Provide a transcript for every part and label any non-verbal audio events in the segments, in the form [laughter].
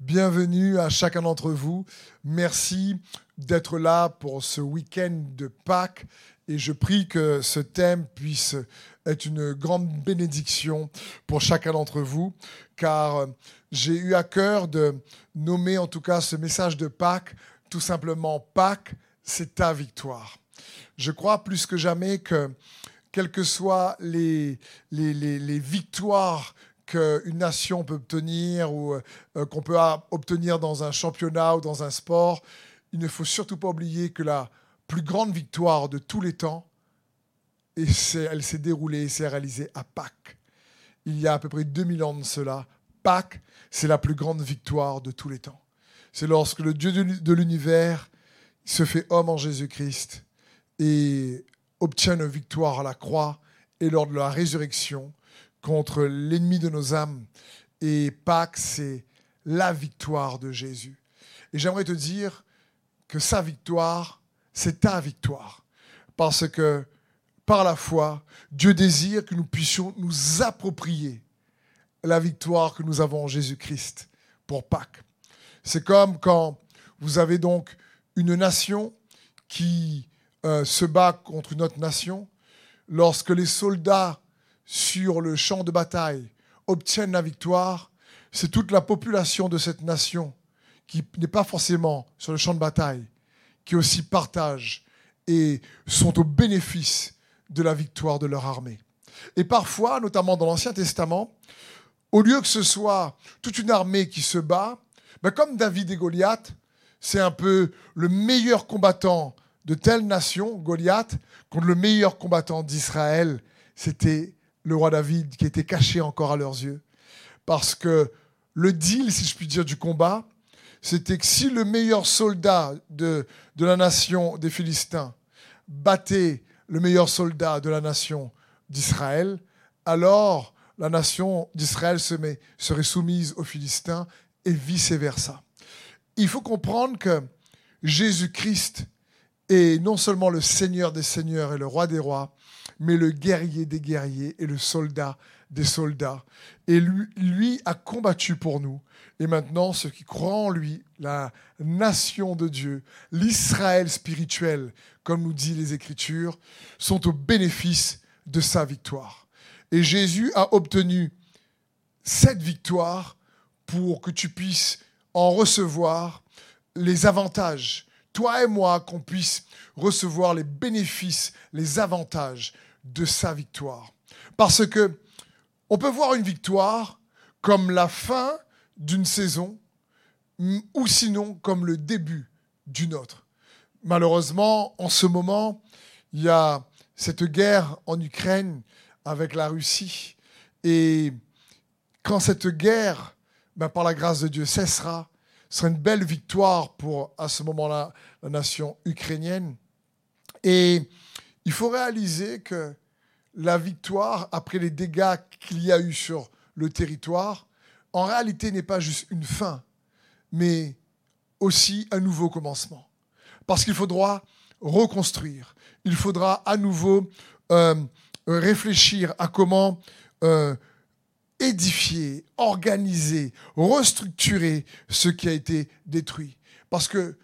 Bienvenue à chacun d'entre vous. Merci d'être là pour ce week-end de Pâques. Et je prie que ce thème puisse être une grande bénédiction pour chacun d'entre vous, car j'ai eu à cœur de nommer en tout cas ce message de Pâques tout simplement Pâques, c'est ta victoire. Je crois plus que jamais que quelles que soient les, les, les victoires qu'une nation peut obtenir ou euh, qu'on peut obtenir dans un championnat ou dans un sport, il ne faut surtout pas oublier que la plus grande victoire de tous les temps, et elle s'est déroulée et s'est réalisée à Pâques. Il y a à peu près 2000 ans de cela. Pâques, c'est la plus grande victoire de tous les temps. C'est lorsque le Dieu de l'univers se fait homme en Jésus-Christ et obtient une victoire à la croix et lors de la résurrection contre l'ennemi de nos âmes. Et Pâques, c'est la victoire de Jésus. Et j'aimerais te dire que sa victoire, c'est ta victoire. Parce que par la foi, Dieu désire que nous puissions nous approprier la victoire que nous avons en Jésus-Christ pour Pâques. C'est comme quand vous avez donc une nation qui euh, se bat contre une autre nation. Lorsque les soldats sur le champ de bataille obtiennent la victoire, c'est toute la population de cette nation qui n'est pas forcément sur le champ de bataille, qui aussi partagent et sont au bénéfice de la victoire de leur armée. Et parfois, notamment dans l'Ancien Testament, au lieu que ce soit toute une armée qui se bat, ben comme David et Goliath, c'est un peu le meilleur combattant de telle nation, Goliath, contre le meilleur combattant d'Israël, c'était le roi David qui était caché encore à leurs yeux. Parce que le deal, si je puis dire, du combat, c'était que si le meilleur soldat de, de la nation des Philistins battait le meilleur soldat de la nation d'Israël, alors la nation d'Israël serait soumise aux Philistins et vice-versa. Il faut comprendre que Jésus-Christ est non seulement le Seigneur des Seigneurs et le Roi des Rois, mais le guerrier des guerriers et le soldat des soldats. Et lui, a combattu pour nous. Et maintenant, ceux qui croient en lui, la nation de Dieu, l'Israël spirituel, comme nous dit les Écritures, sont au bénéfice de sa victoire. Et Jésus a obtenu cette victoire pour que tu puisses en recevoir les avantages. Toi et moi, qu'on puisse recevoir les bénéfices, les avantages de sa victoire. Parce que on peut voir une victoire comme la fin d'une saison ou sinon comme le début d'une autre. Malheureusement, en ce moment, il y a cette guerre en Ukraine avec la Russie. Et quand cette guerre, ben, par la grâce de Dieu, cessera, ce sera une belle victoire pour, à ce moment-là, la nation ukrainienne. Et il faut réaliser que la victoire, après les dégâts qu'il y a eu sur le territoire, en réalité n'est pas juste une fin, mais aussi un nouveau commencement. Parce qu'il faudra reconstruire, il faudra à nouveau euh, réfléchir à comment euh, édifier, organiser, restructurer ce qui a été détruit. Parce que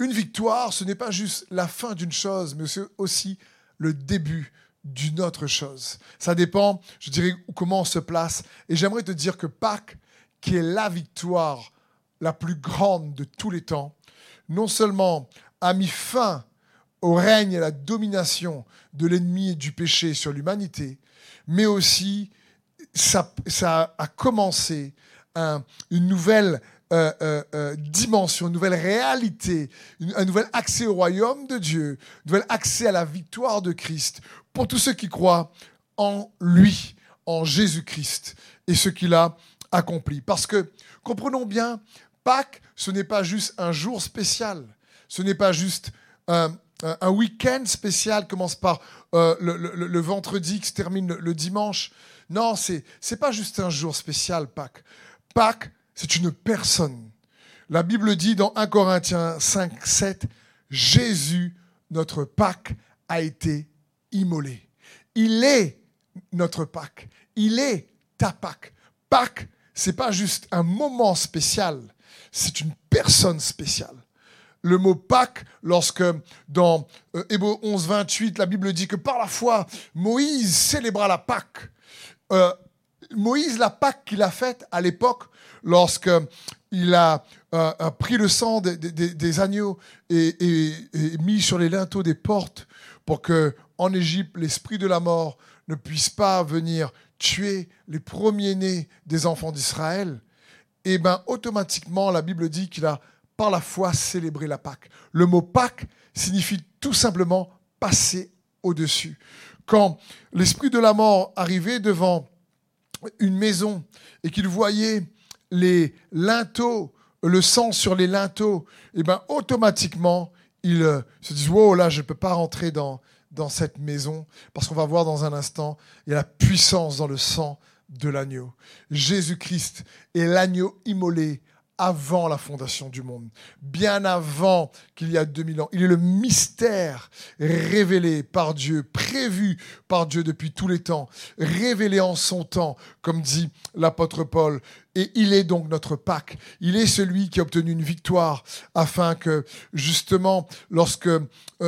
une victoire, ce n'est pas juste la fin d'une chose, mais c'est aussi le début d'une autre chose. Ça dépend, je dirais, comment on se place. Et j'aimerais te dire que Pâques, qui est la victoire la plus grande de tous les temps, non seulement a mis fin au règne et à la domination de l'ennemi et du péché sur l'humanité, mais aussi ça, a commencé une nouvelle euh, euh, euh, dimension, une nouvelle réalité, un nouvel accès au royaume de Dieu, un nouvel accès à la victoire de Christ pour tous ceux qui croient en lui, en Jésus-Christ et ce qu'il a accompli. Parce que, comprenons bien, Pâques, ce n'est pas juste un jour spécial, ce n'est pas juste un, week-end spécial, commence par le, vendredi, qui se termine le, dimanche. Non, c'est n'est pas juste un jour spécial, Pâques. Pâques, c'est une personne. La Bible dit dans 1 Corinthiens 5, 7, Jésus, notre Pâques, a été immolé. Il est notre Pâques. Il est ta Pâques. Pâques, c'est pas juste un moment spécial, c'est une personne spéciale. Le mot Pâques, lorsque dans Hébreu 11, 28, la Bible dit que par la foi, Moïse célébra la Pâque. Euh, Moïse, la Pâque qu'il a faite à l'époque, lorsque il a, euh, pris le sang des, agneaux et, mis sur les linteaux des portes pour que en Égypte l'esprit de la mort ne puisse pas venir tuer les premiers-nés des enfants d'Israël, et eh bien automatiquement la Bible dit qu'il a par la foi célébré la Pâque. Le mot Pâque signifie tout simplement passer au-dessus. Quand l'esprit de la mort arrivait devant une maison et qu'il voyait les linteaux, le sang sur les linteaux, et eh ben automatiquement, il euh, se dit Wow, là, je ne peux pas rentrer dans, dans cette maison, parce qu'on va voir dans un instant, il y a la puissance dans le sang de l'agneau. Jésus-Christ est l'agneau immolé avant la fondation du monde, bien avant qu'il y a 2000 ans. Il est le mystère révélé par Dieu, prévu par Dieu depuis tous les temps, révélé en son temps, comme dit l'apôtre Paul. Et il est donc notre Pâque. Il est celui qui a obtenu une victoire afin que, justement, lorsque euh,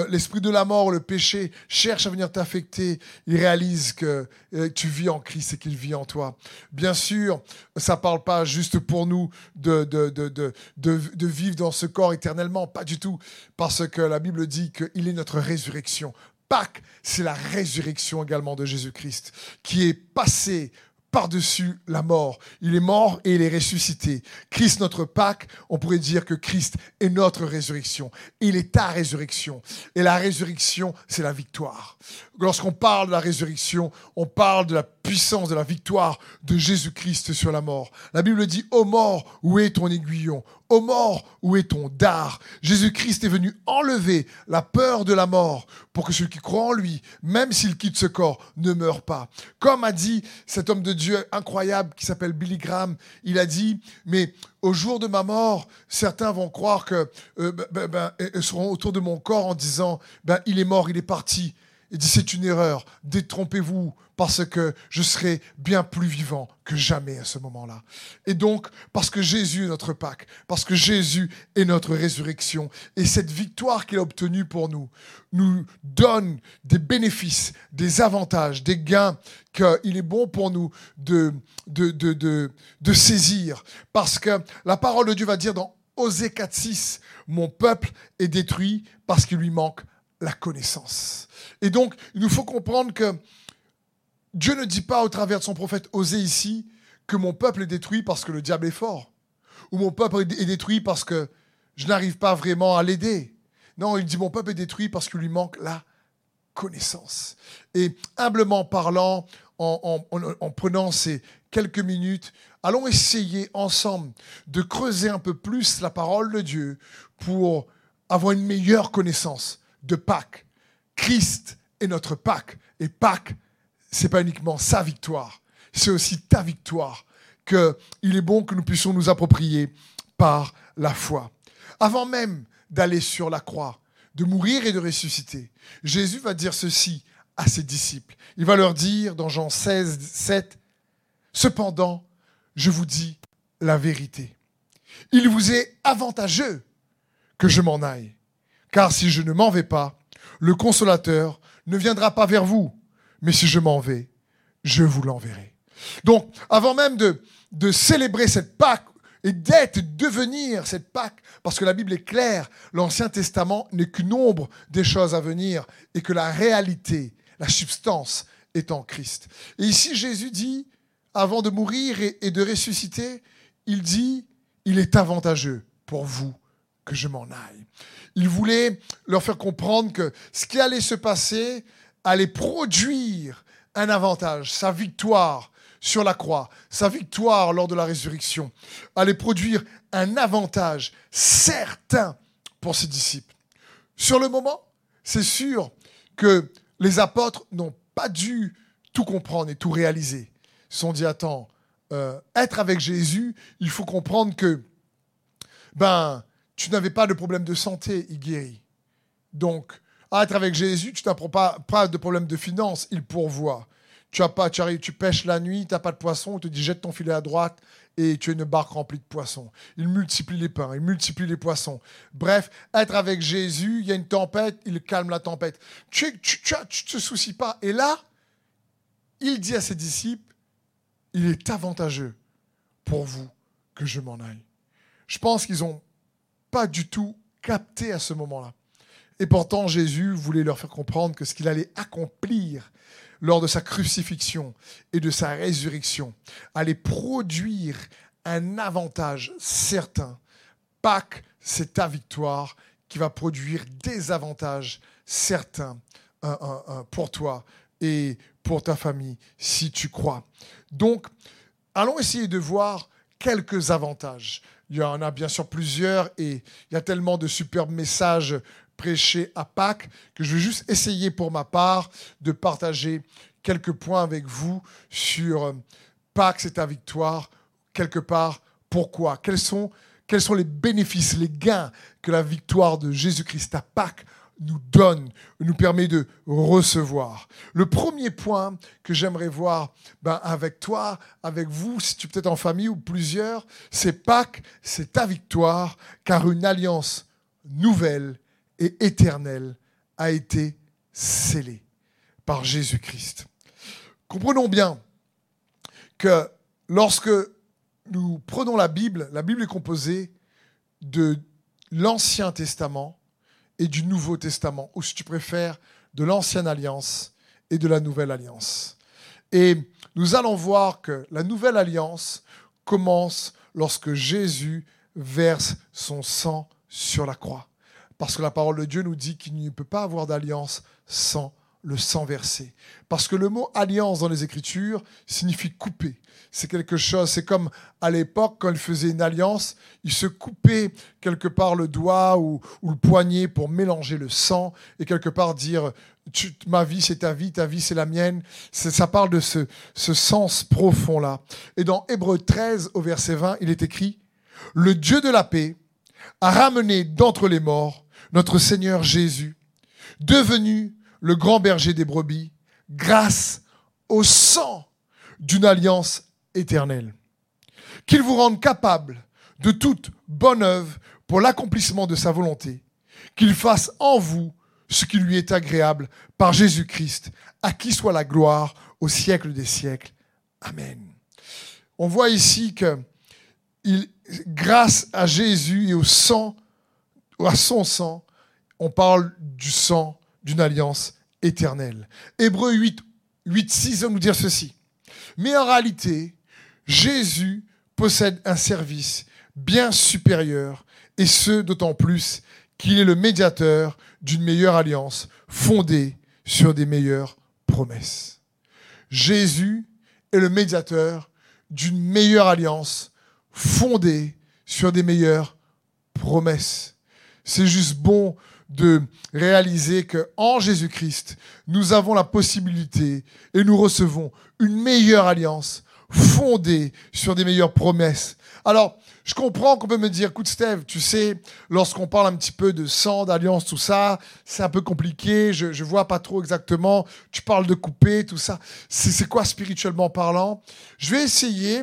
l'esprit de la mort, le péché, cherche à venir t'affecter, il réalise que euh, tu vis en Christ et qu'il vit en toi. Bien sûr, ça parle pas juste pour nous de, de, de, de, vivre dans ce corps éternellement, pas du tout, parce que la Bible dit qu'il est notre résurrection. Pâques, c'est la résurrection également de Jésus-Christ, qui est passé par-dessus la mort. Il est mort et il est ressuscité. Christ, notre Pâque, on pourrait dire que Christ est notre résurrection. Il est ta résurrection. Et la résurrection, c'est la victoire. Lorsqu'on parle de la résurrection, on parle de la puissance, de la victoire de Jésus-Christ sur la mort. La Bible dit, ô mort, où est ton aiguillon? Ô mort, où est ton dard? Jésus-Christ est venu enlever la peur de la mort pour que ceux qui croient en lui, même s'ils quittent ce corps, ne meurent pas. Comme a dit cet homme de Dieu incroyable qui s'appelle Billy Graham, il a dit, mais au jour de ma mort, certains vont croire que euh, ben, ben, ben seront autour de mon corps en disant, ben, il est mort, il est parti. Il dit c'est une erreur, détrompez-vous, parce que je serai bien plus vivant que jamais à ce moment-là. Et donc, parce que Jésus est notre Pâque, parce que Jésus est notre résurrection, et cette victoire qu'il a obtenue pour nous, nous donne des bénéfices, des avantages, des gains qu'il est bon pour nous de, de, de, de, saisir. Parce que la parole de Dieu va dire dans Osée 4.6, mon peuple est détruit parce qu'il lui manque la connaissance. Et donc, il nous faut comprendre que Dieu ne dit pas au travers de son prophète Osée ici que mon peuple est détruit parce que le diable est fort, ou mon peuple est détruit parce que je n'arrive pas vraiment à l'aider. Non, il dit mon peuple est détruit parce qu'il lui manque la connaissance. Et humblement parlant, en, en, prenant ces quelques minutes, allons essayer ensemble de creuser un peu plus la parole de Dieu pour avoir une meilleure connaissance de Pâques. Christ est notre Pâques. Et Pâques, c'est pas uniquement sa victoire, c'est aussi ta victoire qu'il est bon que nous puissions nous approprier par la foi. Avant même d'aller sur la croix, de mourir et de ressusciter, Jésus va dire ceci à ses disciples. Il va leur dire dans Jean 16, 7, Cependant, je vous dis la vérité. Il vous est avantageux que je m'en aille. Car si je ne m'en vais pas, le consolateur ne viendra pas vers vous. Mais si je m'en vais, je vous l'enverrai. Donc, avant même de, célébrer cette Pâque et d'être, devenir cette Pâque, parce que la Bible est claire, l'Ancien Testament n'est qu'une ombre des choses à venir et que la réalité, la substance est en Christ. Et ici, Jésus dit, avant de mourir et de ressusciter, il dit, il est avantageux pour vous que je m'en aille. Il voulait leur faire comprendre que ce qui allait se passer allait produire un avantage, sa victoire sur la croix, sa victoire lors de la résurrection, allait produire un avantage certain pour ses disciples. Sur le moment, c'est sûr que les apôtres n'ont pas dû tout comprendre et tout réaliser. Ils se sont dit, attends, euh, être avec Jésus, il faut comprendre que, ben, tu n'avais pas de problème de santé, il guérit. Donc, être avec Jésus, tu n'as pas, de problème de finances, il pourvoit. Tu as pas, tu, arrives, tu pêches la nuit, tu n'as pas de poisson, il te dit jette ton filet à droite et tu as une barque remplie de poissons. Il multiplie les pains, il multiplie les poissons. Bref, être avec Jésus, il y a une tempête, il calme la tempête. Tu ne te soucies pas. Et là, il dit à ses disciples, il est avantageux pour vous que je m'en aille. Je pense qu'ils n'ont pas du tout capté à ce moment-là. Et pourtant, Jésus voulait leur faire comprendre que ce qu'il allait accomplir lors de sa crucifixion et de sa résurrection allait produire un avantage certain. Pâques, c'est ta victoire qui va produire des avantages certains pour toi et pour ta famille si tu crois. Donc, allons essayer de voir quelques avantages. Il y en a bien sûr plusieurs et il y a tellement de superbes messages prêchés à Pâques que je vais juste essayer pour ma part de partager quelques points avec vous sur euh, Pâques, c'est ta victoire, quelque part, pourquoi? Quels sont, quels sont les bénéfices, les gains que la victoire de Jésus-Christ à Pâques nous donne, nous permet de recevoir. Le premier point que j'aimerais voir ben, avec toi, avec vous, si tu es peut-être en famille ou plusieurs, c'est Pâques, c'est ta victoire, car une alliance nouvelle et éternelle a été scellée par Jésus-Christ. Comprenons bien que lorsque nous prenons la Bible, la Bible est composée de l'Ancien Testament et du Nouveau Testament, ou si tu préfères, de l'Ancienne Alliance et de la Nouvelle Alliance. Et nous allons voir que la Nouvelle Alliance commence lorsque Jésus verse son sang sur la croix. Parce que la parole de Dieu nous dit qu'il ne peut pas avoir d'alliance sans le sang versé. Parce que le mot alliance dans les Écritures signifie couper. C'est quelque chose, c'est comme à l'époque quand il faisait une alliance, il se coupait quelque part le doigt ou, le poignet pour mélanger le sang et quelque part dire ma vie c'est ta vie, ta vie c'est la mienne. Ça parle de ce, ce sens profond-là. Et dans Hébreu 13 au verset 20, il est écrit, le Dieu de la paix a ramené d'entre les morts notre Seigneur Jésus, devenu le grand berger des brebis, grâce au sang d'une alliance éternelle. Qu'il vous rende capable de toute bonne œuvre pour l'accomplissement de sa volonté, qu'il fasse en vous ce qui lui est agréable par Jésus-Christ, à qui soit la gloire au siècle des siècles. Amen. On voit ici que grâce à Jésus et au sang, à son sang, on parle du sang d'une alliance éternelle. Hébreu 8, 8, 6 va nous dire ceci. Mais en réalité, Jésus possède un service bien supérieur, et ce d'autant plus qu'il est le médiateur d'une meilleure alliance fondée sur des meilleures promesses. Jésus est le médiateur d'une meilleure alliance fondée sur des meilleures promesses. C'est juste bon de réaliser que en Jésus-Christ, nous avons la possibilité et nous recevons une meilleure alliance fondée sur des meilleures promesses. Alors, je comprends qu'on peut me dire, écoute Steve, tu sais, lorsqu'on parle un petit peu de sang, d'alliance, tout ça, c'est un peu compliqué, je ne vois pas trop exactement, tu parles de couper, tout ça. C'est quoi spirituellement parlant? Je vais essayer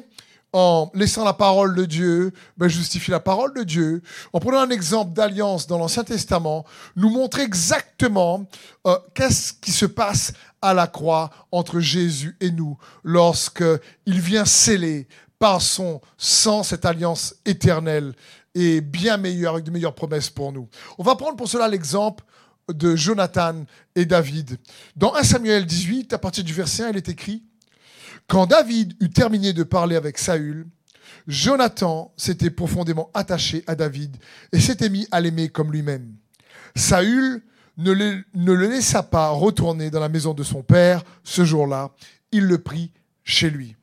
en laissant la parole de Dieu, ben, justifier la parole de Dieu, en prenant un exemple d'alliance dans l'Ancien Testament, nous montrer exactement euh, qu'est-ce qui se passe à la croix entre Jésus et nous lorsque il vient sceller par son sang cette alliance éternelle et bien meilleure, avec de meilleures promesses pour nous. On va prendre pour cela l'exemple de Jonathan et David. Dans 1 Samuel 18, à partir du verset 1, il est écrit quand David eut terminé de parler avec Saül, Jonathan s'était profondément attaché à David et s'était mis à l'aimer comme lui-même. Saül ne le, laissa pas retourner dans la maison de son père ce jour-là, il le prit chez lui.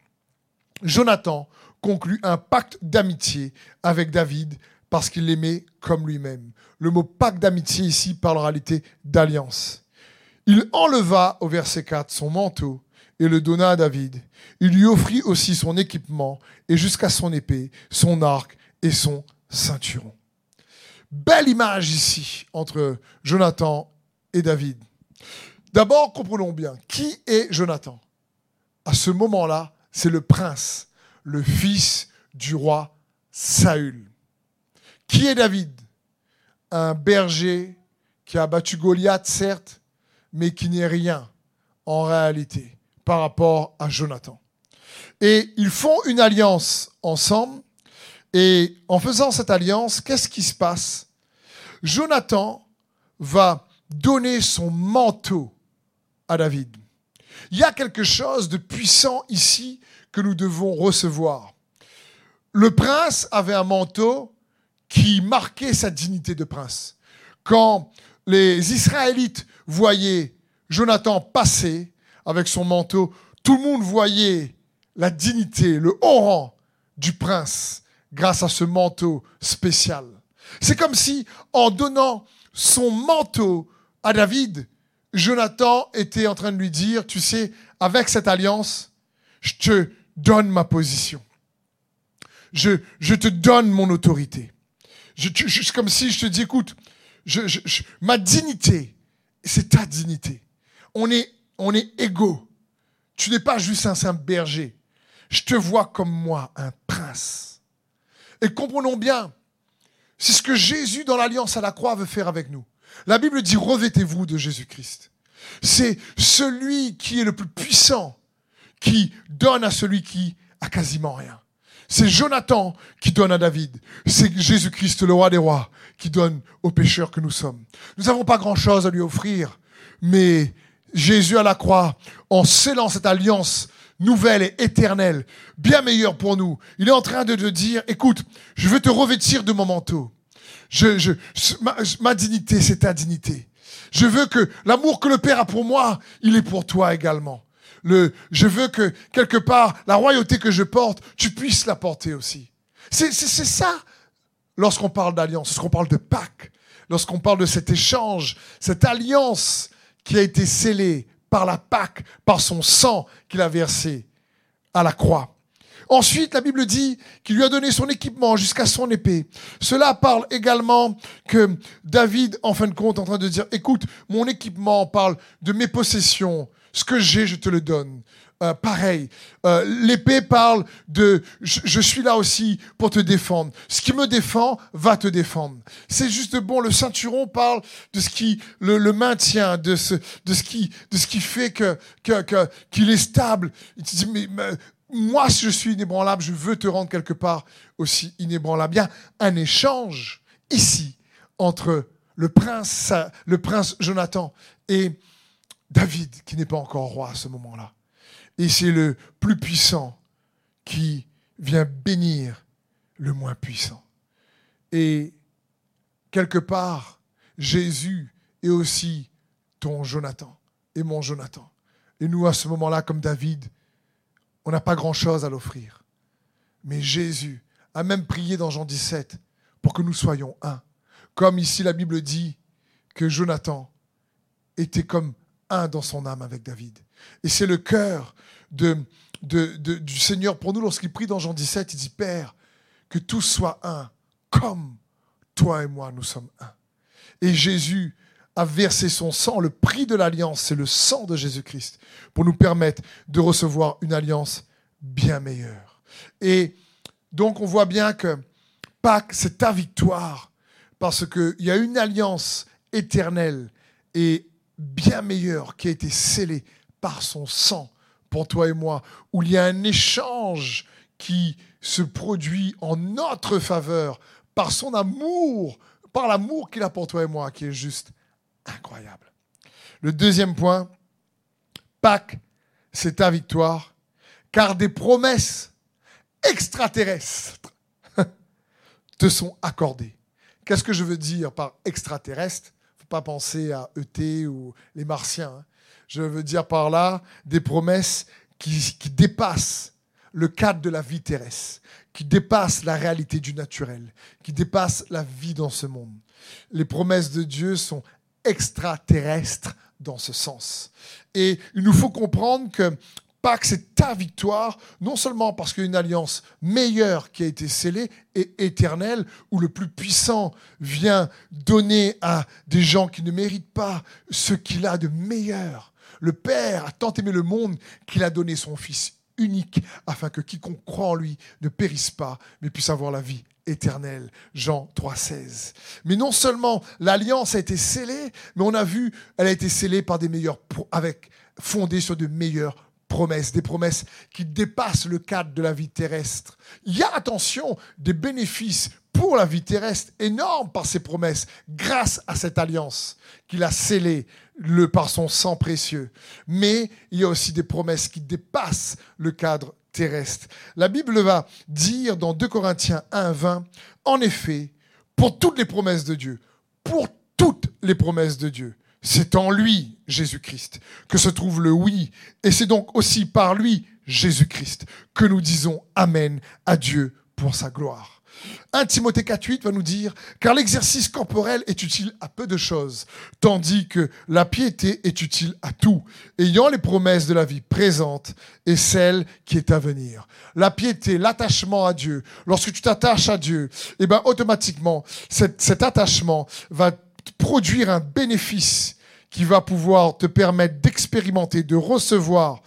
Jonathan conclut un pacte d'amitié avec David parce qu'il l'aimait comme lui-même. Le mot pacte d'amitié ici parle en réalité d'alliance. Il enleva au verset 4 son manteau et le donna à David. Il lui offrit aussi son équipement et jusqu'à son épée, son arc et son ceinturon. Belle image ici entre Jonathan et David. D'abord, comprenons bien, qui est Jonathan? À ce moment-là, c'est le prince, le fils du roi Saül. Qui est David? Un berger qui a battu Goliath, certes, mais qui n'est rien en réalité par rapport à Jonathan. Et ils font une alliance ensemble. Et en faisant cette alliance, qu'est-ce qui se passe? Jonathan va donner son manteau à David. Il y a quelque chose de puissant ici que nous devons recevoir. Le prince avait un manteau qui marquait sa dignité de prince. Quand les Israélites voyaient Jonathan passer avec son manteau, tout le monde voyait la dignité, le haut rang du prince grâce à ce manteau spécial. C'est comme si, en donnant son manteau à David, Jonathan était en train de lui dire, tu sais, avec cette alliance, je te donne ma position. Je, je te donne mon autorité. C'est comme si je te dis, écoute, ma dignité, c'est ta dignité. On est, on est égaux. Tu n'es pas juste un simple berger. Je te vois comme moi, un prince. Et comprenons bien, c'est ce que Jésus dans l'alliance à la croix veut faire avec nous. La Bible dit revêtez-vous de Jésus-Christ. C'est celui qui est le plus puissant qui donne à celui qui a quasiment rien. C'est Jonathan qui donne à David. C'est Jésus-Christ, le roi des rois, qui donne aux pécheurs que nous sommes. Nous n'avons pas grand-chose à lui offrir, mais Jésus à la croix, en scellant cette alliance nouvelle et éternelle, bien meilleure pour nous, il est en train de te dire, écoute, je veux te revêtir de mon manteau. Je, je, ma, ma dignité, c'est ta dignité. Je veux que l'amour que le Père a pour moi, il est pour toi également. Le, je veux que quelque part, la royauté que je porte, tu puisses la porter aussi. C'est ça lorsqu'on parle d'alliance, lorsqu'on parle de Pâques, lorsqu'on parle de cet échange, cette alliance qui a été scellée par la Pâque, par son sang qu'il a versé à la croix. Ensuite, la Bible dit qu'il lui a donné son équipement jusqu'à son épée. Cela parle également que David, en fin de compte, en train de dire, écoute, mon équipement parle de mes possessions. Ce que j'ai, je te le donne. Euh, pareil, euh, l'épée parle de je, suis là aussi pour te défendre. Ce qui me défend va te défendre. C'est juste bon. Le ceinturon parle de ce qui le, maintient, de ce de ce qui de ce qui fait que que qu'il est stable. Il dit mais, moi, si je suis inébranlable, je veux te rendre quelque part aussi inébranlable. Bien, un échange ici entre le prince, le prince Jonathan et David, qui n'est pas encore roi à ce moment-là. Et c'est le plus puissant qui vient bénir le moins puissant. Et quelque part, Jésus est aussi ton Jonathan et mon Jonathan. Et nous, à ce moment-là, comme David, on n'a pas grand-chose à l'offrir. Mais Jésus a même prié dans Jean 17 pour que nous soyons un. Comme ici la Bible dit que Jonathan était comme un dans son âme avec David. Et c'est le cœur du Seigneur pour nous lorsqu'il prie dans Jean 17. Il dit, Père, que tous soient un, comme toi et moi, nous sommes un. Et Jésus a versé son sang. Le prix de l'alliance, c'est le sang de Jésus-Christ pour nous permettre de recevoir une alliance bien meilleure. Et donc on voit bien que Pâques, c'est ta victoire parce qu'il y a une alliance éternelle et bien meilleure qui a été scellée par son sang pour toi et moi, où il y a un échange qui se produit en notre faveur par son amour, par l'amour qu'il a pour toi et moi, qui est juste incroyable. Le deuxième point, Pâques, c'est ta victoire, car des promesses extraterrestres [laughs] te sont accordées. Qu'est-ce que je veux dire par extraterrestre? Faut pas penser à ET ou les martiens. Hein. Je veux dire par là des promesses qui, dépassent le cadre de la vie terrestre, qui dépassent la réalité du naturel, qui dépassent la vie dans ce monde. Les promesses de Dieu sont extraterrestre dans ce sens. Et il nous faut comprendre que Pâques, c'est ta victoire, non seulement parce qu'il y a une alliance meilleure qui a été scellée et éternelle, où le plus puissant vient donner à des gens qui ne méritent pas ce qu'il a de meilleur. Le Père a tant aimé le monde qu'il a donné son Fils unique, afin que quiconque croit en lui ne périsse pas, mais puisse avoir la vie éternelle. Jean 3,16. Mais non seulement l'alliance a été scellée, mais on a vu, elle a été scellée par des meilleurs, avec, fondée sur de meilleures promesses, des promesses qui dépassent le cadre de la vie terrestre. Il y a, attention, des bénéfices pour la vie terrestre énormes par ces promesses, grâce à cette alliance qu'il a scellée le, par son sang précieux. Mais il y a aussi des promesses qui dépassent le cadre terrestre. La Bible va dire dans 2 Corinthiens 1, 20, en effet, pour toutes les promesses de Dieu, pour toutes les promesses de Dieu, c'est en lui, Jésus-Christ, que se trouve le oui, et c'est donc aussi par lui, Jésus-Christ, que nous disons Amen à Dieu pour sa gloire. 1 Timothée 4.8 va nous dire, car l'exercice corporel est utile à peu de choses, tandis que la piété est utile à tout, ayant les promesses de la vie présente et celle qui est à venir. La piété, l'attachement à Dieu, lorsque tu t'attaches à Dieu, eh ben, automatiquement, cet attachement va produire un bénéfice qui va pouvoir te permettre d'expérimenter, de recevoir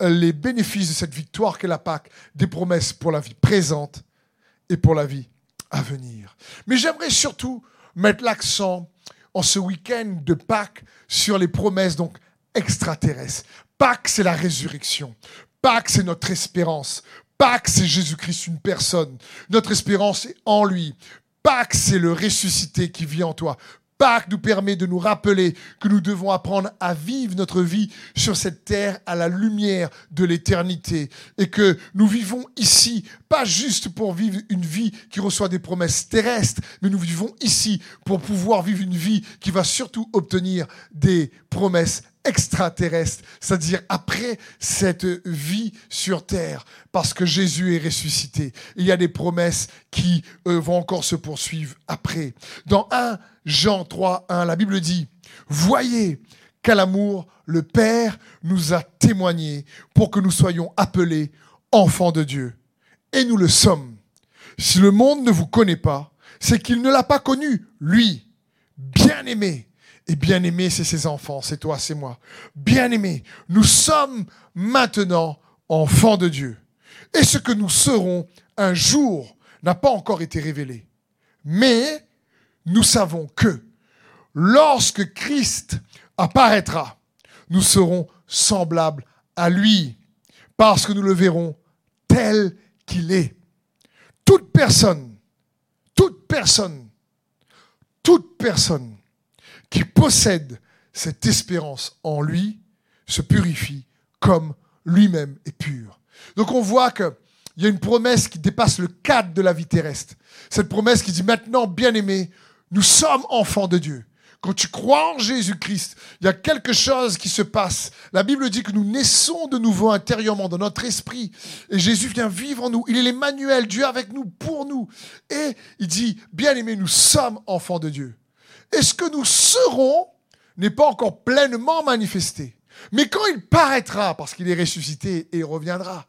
les bénéfices de cette victoire qu'est la Pâque, des promesses pour la vie présente et pour la vie à venir. Mais j'aimerais surtout mettre l'accent en ce week-end de Pâques sur les promesses donc extraterrestres. Pâques, c'est la résurrection. Pâques, c'est notre espérance. Pâques, c'est Jésus-Christ, une personne. Notre espérance est en lui. Pâques, c'est le ressuscité qui vit en toi. Pâques nous permet de nous rappeler que nous devons apprendre à vivre notre vie sur cette terre à la lumière de l'éternité et que nous vivons ici pas juste pour vivre une vie qui reçoit des promesses terrestres, mais nous vivons ici pour pouvoir vivre une vie qui va surtout obtenir des promesses extraterrestre, c'est-à-dire après cette vie sur terre, parce que Jésus est ressuscité. Il y a des promesses qui euh, vont encore se poursuivre après. Dans 1 Jean 3, 1, la Bible dit, Voyez quel amour le Père nous a témoigné pour que nous soyons appelés enfants de Dieu. Et nous le sommes. Si le monde ne vous connaît pas, c'est qu'il ne l'a pas connu, lui, bien aimé. Et bien aimé, c'est ses enfants, c'est toi, c'est moi. Bien aimé, nous sommes maintenant enfants de Dieu. Et ce que nous serons un jour n'a pas encore été révélé. Mais nous savons que lorsque Christ apparaîtra, nous serons semblables à lui, parce que nous le verrons tel qu'il est. Toute personne, toute personne, toute personne qui possède cette espérance en lui se purifie comme lui-même est pur. Donc on voit qu'il y a une promesse qui dépasse le cadre de la vie terrestre. Cette promesse qui dit maintenant, bien aimé, nous sommes enfants de Dieu. Quand tu crois en Jésus-Christ, il y a quelque chose qui se passe. La Bible dit que nous naissons de nouveau intérieurement dans notre esprit. Et Jésus vient vivre en nous. Il est l'Emmanuel, Dieu avec nous, pour nous. Et il dit, bien aimé, nous sommes enfants de Dieu. Et ce que nous serons n'est pas encore pleinement manifesté. Mais quand il paraîtra, parce qu'il est ressuscité et reviendra,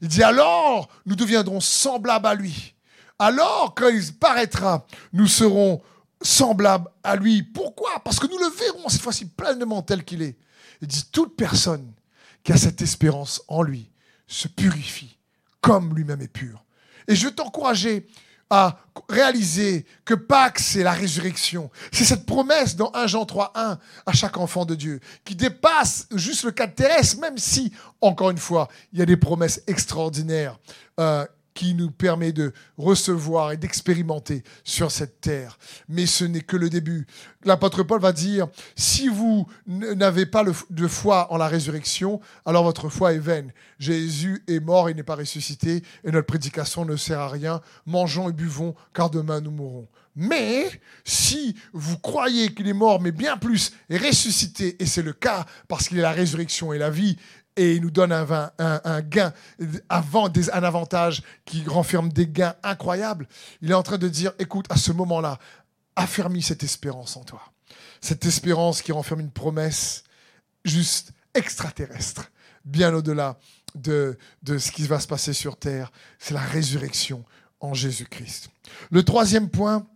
il dit alors nous deviendrons semblables à lui. Alors quand il paraîtra, nous serons semblables à lui. Pourquoi? Parce que nous le verrons cette fois-ci pleinement tel qu'il est. Il dit toute personne qui a cette espérance en lui se purifie comme lui-même est pur. Et je veux t'encourager à réaliser que Pâques, c'est la résurrection. C'est cette promesse dans 1 Jean 3, 1 à chaque enfant de Dieu, qui dépasse juste le cadre terrestre, même si, encore une fois, il y a des promesses extraordinaires euh, qui nous permet de recevoir et d'expérimenter sur cette terre. Mais ce n'est que le début. L'apôtre Paul va dire, si vous n'avez pas de foi en la résurrection, alors votre foi est vaine. Jésus est mort et n'est pas ressuscité, et notre prédication ne sert à rien. Mangeons et buvons, car demain nous mourrons. Mais si vous croyez qu'il est mort, mais bien plus, est ressuscité, et c'est le cas parce qu'il est la résurrection et la vie, et il nous donne un, gain, avant un avantage qui renferme des gains incroyables. Il est en train de dire, écoute, à ce moment-là, affermis cette espérance en toi. Cette espérance qui renferme une promesse juste extraterrestre, bien au-delà de, de ce qui va se passer sur terre. C'est la résurrection en Jésus-Christ. Le troisième point,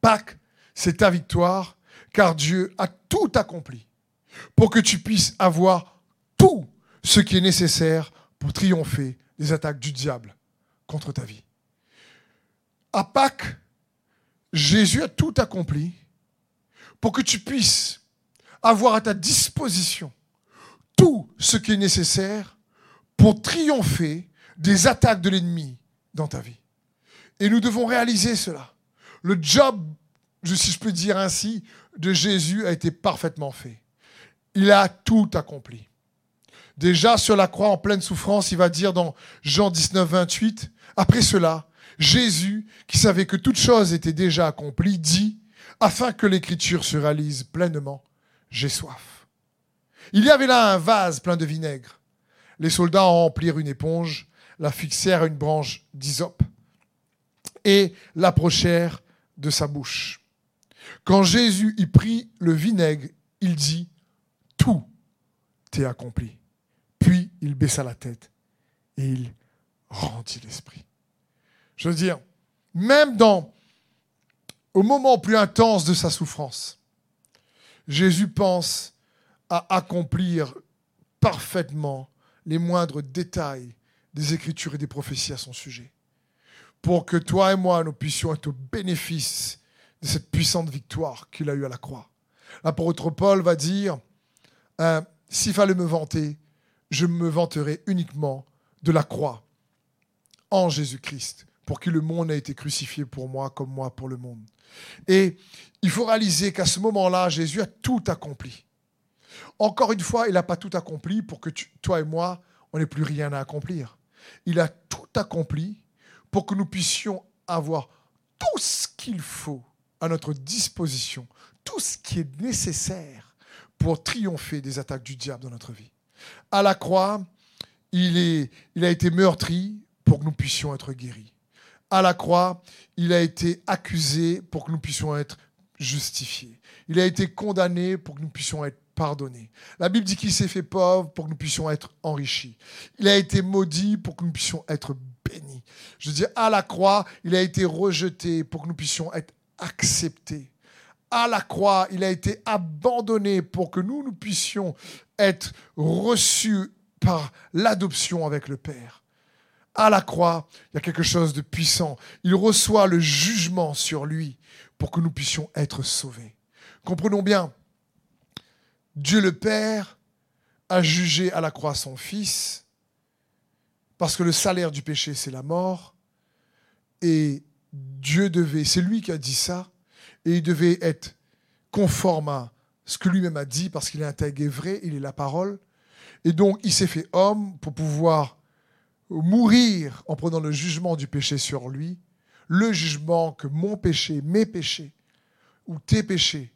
Pâques, c'est ta victoire, car Dieu a tout accompli pour que tu puisses avoir tout ce qui est nécessaire pour triompher des attaques du diable contre ta vie. À Pâques, Jésus a tout accompli pour que tu puisses avoir à ta disposition tout ce qui est nécessaire pour triompher des attaques de l'ennemi dans ta vie. Et nous devons réaliser cela. Le job, si je peux dire ainsi, de Jésus a été parfaitement fait. Il a tout accompli. Déjà sur la croix en pleine souffrance, il va dire dans Jean 19, 28, après cela, Jésus, qui savait que toute chose était déjà accomplie, dit, afin que l'écriture se réalise pleinement, j'ai soif. Il y avait là un vase plein de vinaigre. Les soldats en remplirent une éponge, la fixèrent à une branche d'hysope et l'approchèrent de sa bouche. Quand Jésus y prit le vinaigre, il dit, tout est accompli. Il baissa la tête et il rendit l'esprit. Je veux dire, même dans, au moment plus intense de sa souffrance, Jésus pense à accomplir parfaitement les moindres détails des Écritures et des prophéties à son sujet, pour que toi et moi, nous puissions être au bénéfice de cette puissante victoire qu'il a eue à la croix. L'apôtre Paul va dire, hein, s'il fallait me vanter, je me vanterai uniquement de la croix en Jésus-Christ, pour qui le monde a été crucifié pour moi comme moi pour le monde. Et il faut réaliser qu'à ce moment-là, Jésus a tout accompli. Encore une fois, il n'a pas tout accompli pour que toi et moi, on n'ait plus rien à accomplir. Il a tout accompli pour que nous puissions avoir tout ce qu'il faut à notre disposition, tout ce qui est nécessaire pour triompher des attaques du diable dans notre vie. À la croix, il, est, il a été meurtri pour que nous puissions être guéris. À la croix, il a été accusé pour que nous puissions être justifiés. Il a été condamné pour que nous puissions être pardonnés. La Bible dit qu'il s'est fait pauvre pour que nous puissions être enrichis. Il a été maudit pour que nous puissions être bénis. Je dire, à la croix, il a été rejeté pour que nous puissions être acceptés. À la croix, il a été abandonné pour que nous, nous puissions être reçus par l'adoption avec le Père. À la croix, il y a quelque chose de puissant. Il reçoit le jugement sur lui pour que nous puissions être sauvés. Comprenons bien, Dieu le Père a jugé à la croix son Fils parce que le salaire du péché, c'est la mort. Et Dieu devait, c'est lui qui a dit ça, et il devait être conforme à ce que lui-même a dit parce qu'il est intégré vrai, il est la parole. Et donc, il s'est fait homme pour pouvoir mourir en prenant le jugement du péché sur lui, le jugement que mon péché, mes péchés ou tes péchés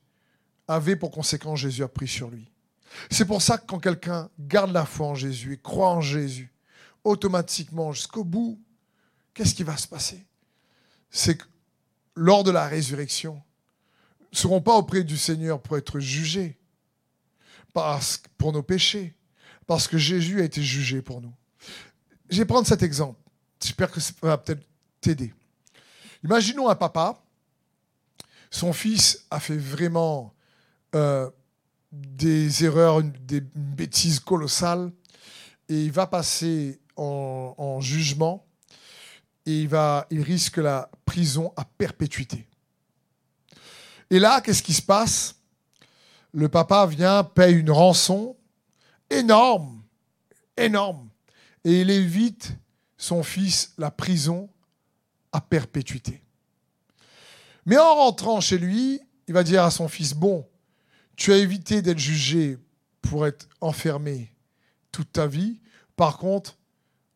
avait pour conséquence Jésus a pris sur lui. C'est pour ça que quand quelqu'un garde la foi en Jésus et croit en Jésus, automatiquement jusqu'au bout, qu'est-ce qui va se passer? C'est que lors de la résurrection, ne seront pas auprès du Seigneur pour être jugés parce, pour nos péchés, parce que Jésus a été jugé pour nous. Je vais prendre cet exemple. J'espère que ça va peut-être t'aider. Imaginons un papa, son fils a fait vraiment euh, des erreurs, des bêtises colossales, et il va passer en, jugement, et il, va, il risque la prison à perpétuité. Et là, qu'est-ce qui se passe? Le papa vient, paye une rançon énorme, énorme, et il évite son fils la prison à perpétuité. Mais en rentrant chez lui, il va dire à son fils, bon, tu as évité d'être jugé pour être enfermé toute ta vie. Par contre,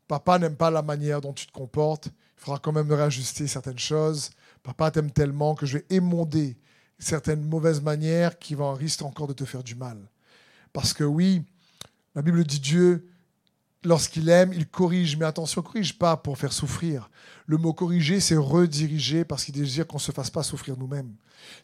papa n'aime pas la manière dont tu te comportes. Il faudra quand même réajuster certaines choses. Papa t'aime tellement que je vais émonder certaines mauvaises manières qui vont risquer encore de te faire du mal. Parce que oui, la Bible dit Dieu, lorsqu'il aime, il corrige. Mais attention, corrige pas pour faire souffrir. Le mot corriger, c'est rediriger parce qu'il désire qu'on ne se fasse pas souffrir nous-mêmes.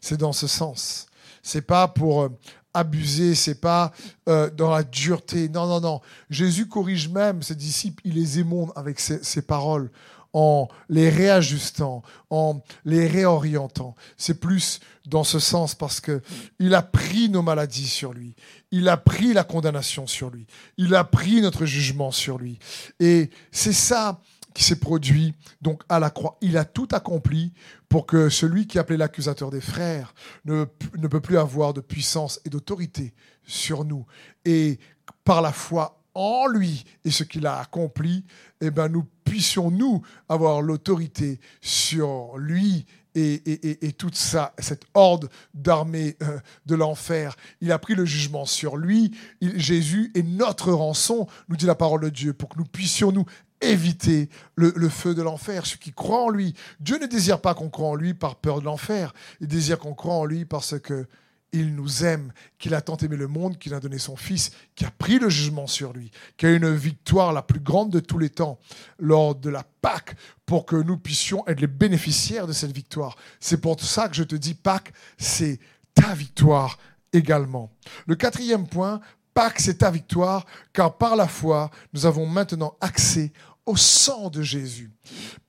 C'est dans ce sens. C'est pas pour euh, abuser, c'est pas euh, dans la dureté. Non, non, non. Jésus corrige même ses disciples, il les émonde avec ses, ses paroles en les réajustant, en les réorientant. C'est plus dans ce sens parce que il a pris nos maladies sur lui. Il a pris la condamnation sur lui. Il a pris notre jugement sur lui. Et c'est ça qui s'est produit donc à la croix. Il a tout accompli pour que celui qui appelait l'accusateur des frères ne, ne peut plus avoir de puissance et d'autorité sur nous. Et par la foi en lui et ce qu'il a accompli, eh ben, nous puissions, nous, avoir l'autorité sur lui et, toute cette horde d'armée euh, de l'enfer. Il a pris le jugement sur lui. Jésus est notre rançon, nous dit la parole de Dieu, pour que nous puissions, nous, éviter le, le, feu de l'enfer. Ceux qui croient en lui, Dieu ne désire pas qu'on croit en lui par peur de l'enfer. Il désire qu'on croit en lui parce que il nous aime, qu'il a tant aimé le monde, qu'il a donné son Fils, qui a pris le jugement sur lui, qui a une victoire la plus grande de tous les temps lors de la Pâque, pour que nous puissions être les bénéficiaires de cette victoire. C'est pour ça que je te dis, Pâques, c'est ta victoire également. Le quatrième point, Pâques, c'est ta victoire, car par la foi, nous avons maintenant accès au sang de Jésus.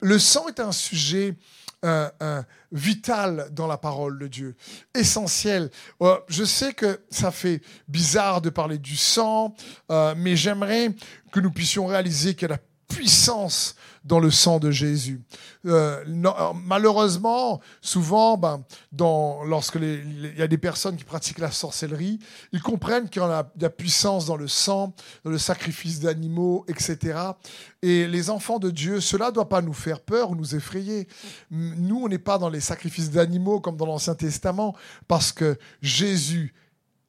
Le sang est un sujet vital dans la parole de Dieu, essentiel. Euh, je sais que ça fait bizarre de parler du sang, euh, mais j'aimerais que nous puissions réaliser qu'il y a la puissance dans le sang de Jésus. Euh, malheureusement, souvent, ben, dans, lorsque il y a des personnes qui pratiquent la sorcellerie, ils comprennent qu'il y a de la puissance dans le sang, dans le sacrifice d'animaux, etc. Et les enfants de Dieu, cela ne doit pas nous faire peur ou nous effrayer. Nous, on n'est pas dans les sacrifices d'animaux comme dans l'Ancien Testament, parce que Jésus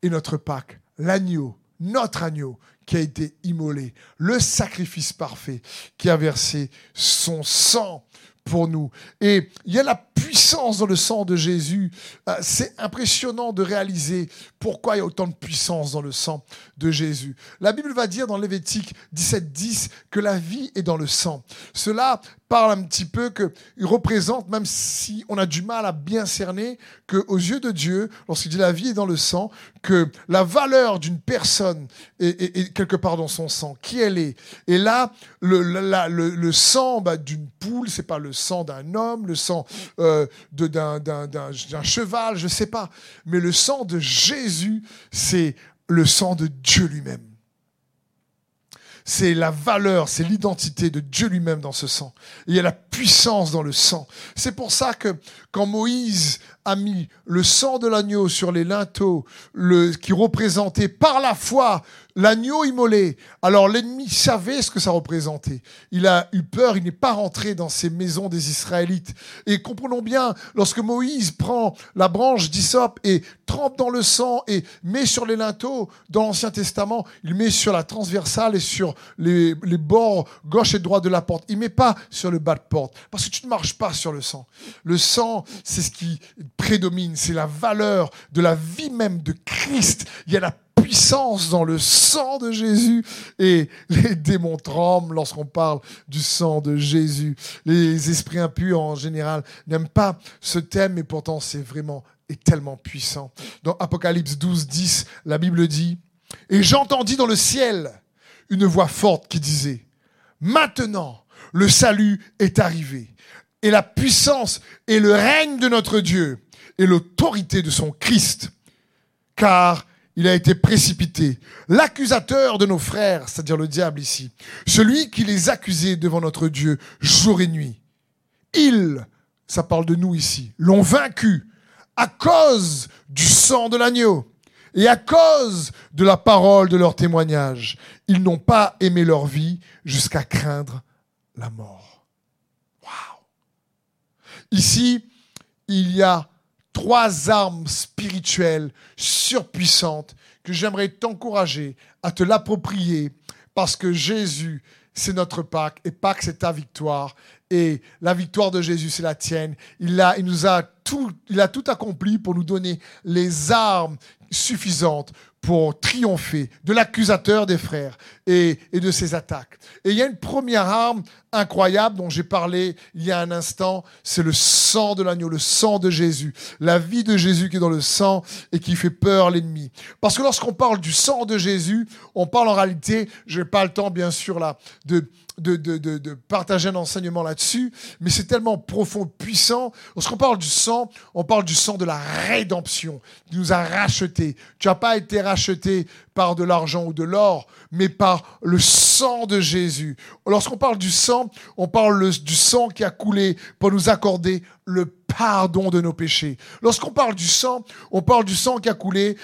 est notre Pâque, l'agneau, notre agneau qui a été immolé, le sacrifice parfait qui a versé son sang pour nous. Et il y a la puissance dans le sang de Jésus. Euh, c'est impressionnant de réaliser pourquoi il y a autant de puissance dans le sang de Jésus. La Bible va dire dans Lévitique 17.10 que la vie est dans le sang. Cela parle un petit peu que il représente, même si on a du mal à bien cerner, que aux yeux de Dieu, lorsqu'il dit la vie est dans le sang, que la valeur d'une personne est, quelque part dans son sang, qui elle est? Et là, le, le, sang bah, d'une poule, c'est pas le sang d'un homme, le sang euh, d'un cheval, je sais pas, mais le sang de Jésus, c'est le sang de Dieu lui-même c'est la valeur, c'est l'identité de Dieu lui-même dans ce sang. il y a la puissance dans le sang. C'est pour ça que quand Moïse a mis le sang de l'agneau sur les linteaux, le, qui représentait par la foi l'agneau immolé, alors l'ennemi savait ce que ça représentait. Il a eu peur, il n'est pas rentré dans ces maisons des Israélites. Et comprenons bien, lorsque Moïse prend la branche d'Isop et trempe dans le sang et met sur les linteaux, dans l'Ancien Testament, il met sur la transversale et sur les, les bords gauche et droite de la porte. Il met pas sur le bas de porte, parce que tu ne marches pas sur le sang. Le sang, c'est ce qui prédomine, c'est la valeur de la vie même de Christ. Il y a la puissance dans le sang de Jésus et les démons tremblent lorsqu'on parle du sang de Jésus. Les esprits impurs en général n'aiment pas ce thème et pourtant c'est vraiment et tellement puissant. Dans Apocalypse 12, 10, la Bible dit, et j'entendis dans le ciel une voix forte qui disait, maintenant le salut est arrivé et la puissance et le règne de notre Dieu et l'autorité de son Christ, car il a été précipité. L'accusateur de nos frères, c'est-à-dire le diable ici, celui qui les accusait devant notre Dieu jour et nuit, ils, ça parle de nous ici, l'ont vaincu à cause du sang de l'agneau et à cause de la parole de leur témoignage. Ils n'ont pas aimé leur vie jusqu'à craindre la mort. Waouh! Ici, il y a trois armes spirituelles surpuissantes que j'aimerais t'encourager à te l'approprier parce que Jésus, c'est notre Pâque et Pâque, c'est ta victoire. Et la victoire de Jésus, c'est la tienne. Il, a, nous a tout, accompli pour nous donner les armes suffisante pour triompher de l'accusateur des frères et, et, de ses attaques. Et il y a une première arme incroyable dont j'ai parlé il y a un instant, c'est le sang de l'agneau, le sang de Jésus, la vie de Jésus qui est dans le sang et qui fait peur l'ennemi. Parce que lorsqu'on parle du sang de Jésus, on parle en réalité, je n'ai pas le temps bien sûr là de, de, de, de, partager un enseignement là-dessus, mais c'est tellement profond, puissant. Lorsqu'on parle du sang, on parle du sang de la rédemption, qui nous a rachetés. Tu n'as pas été racheté par de l'argent ou de l'or, mais par le sang de Jésus. Lorsqu'on parle du sang, on parle du sang qui a coulé pour nous accorder le pardon de nos péchés. Lorsqu'on parle du sang, on parle du sang qui a coulé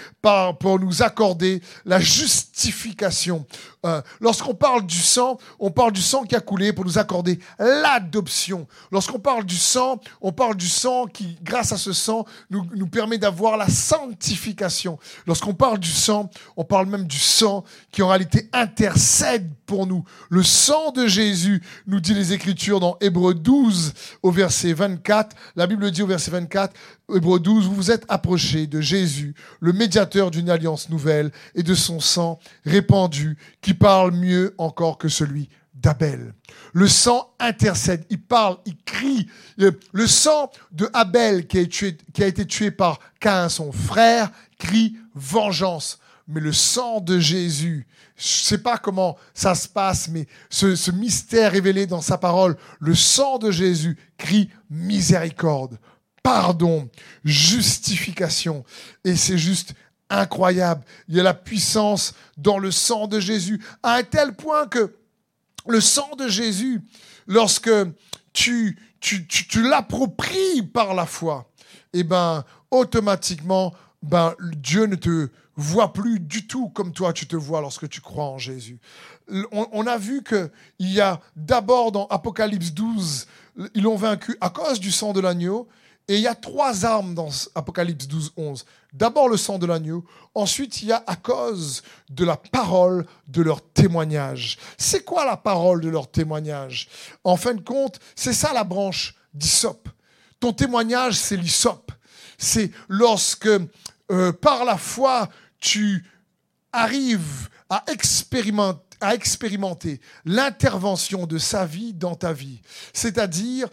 pour nous accorder la justification. Euh, lorsqu'on parle du sang, on parle du sang qui a coulé pour nous accorder l'adoption. Lorsqu'on parle du sang, on parle du sang qui, grâce à ce sang, nous, nous permet d'avoir la sanctification. Lorsqu'on parle du sang, on parle même du sang qui en réalité intercède pour nous. Le sang de Jésus, nous dit les Écritures dans Hébreu 12 au verset 24. La Bible dit au verset 24, Hébreu 12, vous vous êtes approchés de Jésus, le médiateur d'une alliance nouvelle et de son sang répandu qui parle mieux encore que celui d'Abel. Le sang intercède, il parle, il crie. Le sang de Abel qui a, été tué par Cain, son frère, crie vengeance mais le sang de Jésus, je ne sais pas comment ça se passe, mais ce, mystère révélé dans sa parole, le sang de Jésus crie miséricorde, pardon, justification. Et c'est juste incroyable. Il y a la puissance dans le sang de Jésus, à un tel point que le sang de Jésus, lorsque tu, l'appropries par la foi, eh ben, automatiquement, ben, Dieu ne te voit plus du tout comme toi tu te vois lorsque tu crois en Jésus. On, a vu qu'il y a d'abord dans Apocalypse 12, ils l'ont vaincu à cause du sang de l'agneau. Et il y a trois armes dans Apocalypse 12, 11. D'abord le sang de l'agneau, ensuite il y a à cause de la parole de leur témoignage. C'est quoi la parole de leur témoignage? En fin de compte, c'est ça la branche d'Isop. Ton témoignage, c'est l'Isop. C'est lorsque, euh, par la foi, tu arrives à expérimenter à expérimenter l'intervention de sa vie dans ta vie. C'est-à-dire,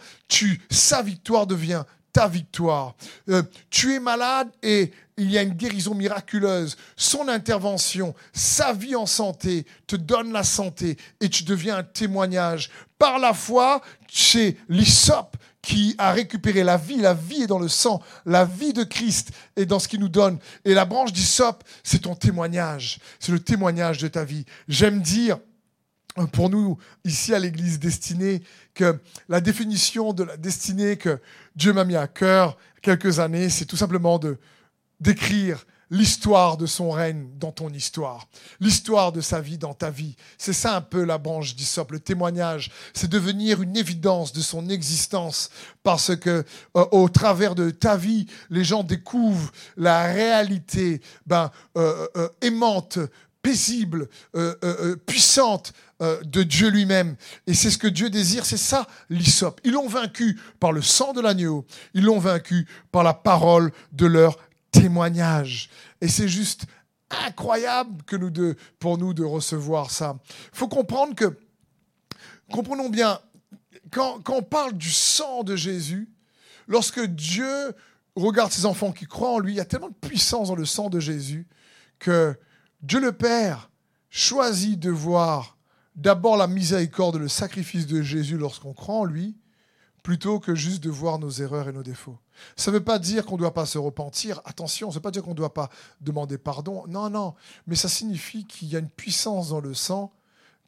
sa victoire devient ta victoire. Euh, tu es malade et il y a une guérison miraculeuse. Son intervention, sa vie en santé te donne la santé et tu deviens un témoignage. Par la foi, c'est l'ISOP qui a récupéré la vie. La vie est dans le sang. La vie de Christ est dans ce qu'il nous donne. Et la branche d'Isop, c'est ton témoignage. C'est le témoignage de ta vie. J'aime dire, pour nous, ici à l'Église destinée, que la définition de la destinée que Dieu m'a mis à cœur quelques années, c'est tout simplement d'écrire l'histoire de son règne dans ton histoire, l'histoire de sa vie dans ta vie. C'est ça un peu la branche d'Isop, le témoignage, c'est devenir une évidence de son existence parce que euh, au travers de ta vie, les gens découvrent la réalité ben, euh, euh, aimante, paisible, puissante de Dieu lui-même. Et c'est ce que Dieu désire, c'est ça l'Isop. Ils l'ont vaincu par le sang de l'agneau, ils l'ont vaincu par la parole de leur témoignage. Et c'est juste incroyable que nous de, pour nous de recevoir ça. Il faut comprendre que, comprenons bien, quand, quand, on parle du sang de Jésus, lorsque Dieu regarde ses enfants qui croient en lui, il y a tellement de puissance dans le sang de Jésus que Dieu le Père choisit de voir d'abord la miséricorde, le sacrifice de Jésus lorsqu'on croit en lui, plutôt que juste de voir nos erreurs et nos défauts. Ça ne veut pas dire qu'on ne doit pas se repentir. Attention, ça ne veut pas dire qu'on ne doit pas demander pardon. Non, non. Mais ça signifie qu'il y a une puissance dans le sang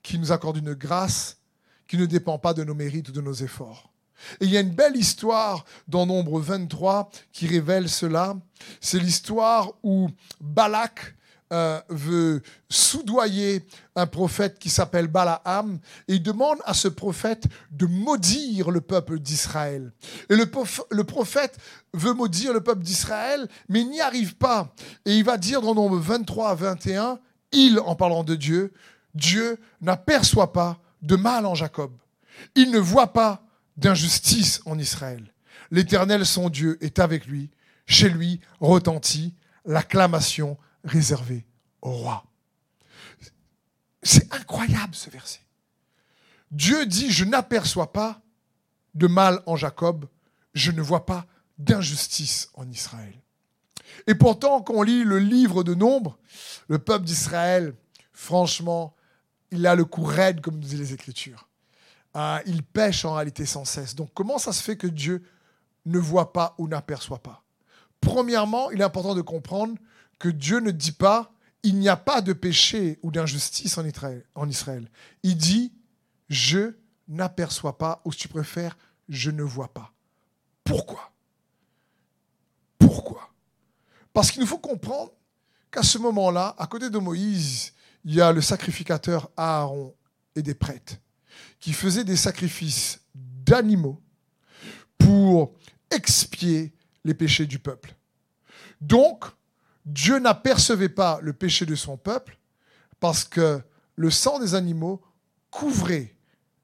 qui nous accorde une grâce qui ne dépend pas de nos mérites ou de nos efforts. Et il y a une belle histoire dans Nombre 23 qui révèle cela. C'est l'histoire où Balak euh, veut soudoyer un prophète qui s'appelle Balaam et il demande à ce prophète de maudire le peuple d'Israël. Et le, le, prophète veut maudire le peuple d'Israël, mais il n'y arrive pas. Et il va dire dans Nombre 23 à 21, il, en parlant de Dieu, Dieu n'aperçoit pas de mal en Jacob. Il ne voit pas d'injustice en Israël. L'Éternel, son Dieu, est avec lui. Chez lui retentit l'acclamation réservée au roi. C'est incroyable ce verset. Dieu dit, je n'aperçois pas de mal en Jacob, je ne vois pas d'injustice en Israël. Et pourtant, quand on lit le livre de Nombre, le peuple d'Israël, franchement, il a le coup raide, comme disent les Écritures. Ah, il pêche en réalité sans cesse. Donc comment ça se fait que Dieu ne voit pas ou n'aperçoit pas? Premièrement, il est important de comprendre que Dieu ne dit pas il n'y a pas de péché ou d'injustice en Israël. Il dit je n'aperçois pas, ou si tu préfères, je ne vois pas. Pourquoi? Pourquoi? Parce qu'il nous faut comprendre qu'à ce moment-là, à côté de Moïse, il y a le sacrificateur Aaron et des prêtres qui faisaient des sacrifices d'animaux pour expier les péchés du peuple. Donc, Dieu n'apercevait pas le péché de son peuple parce que le sang des animaux couvrait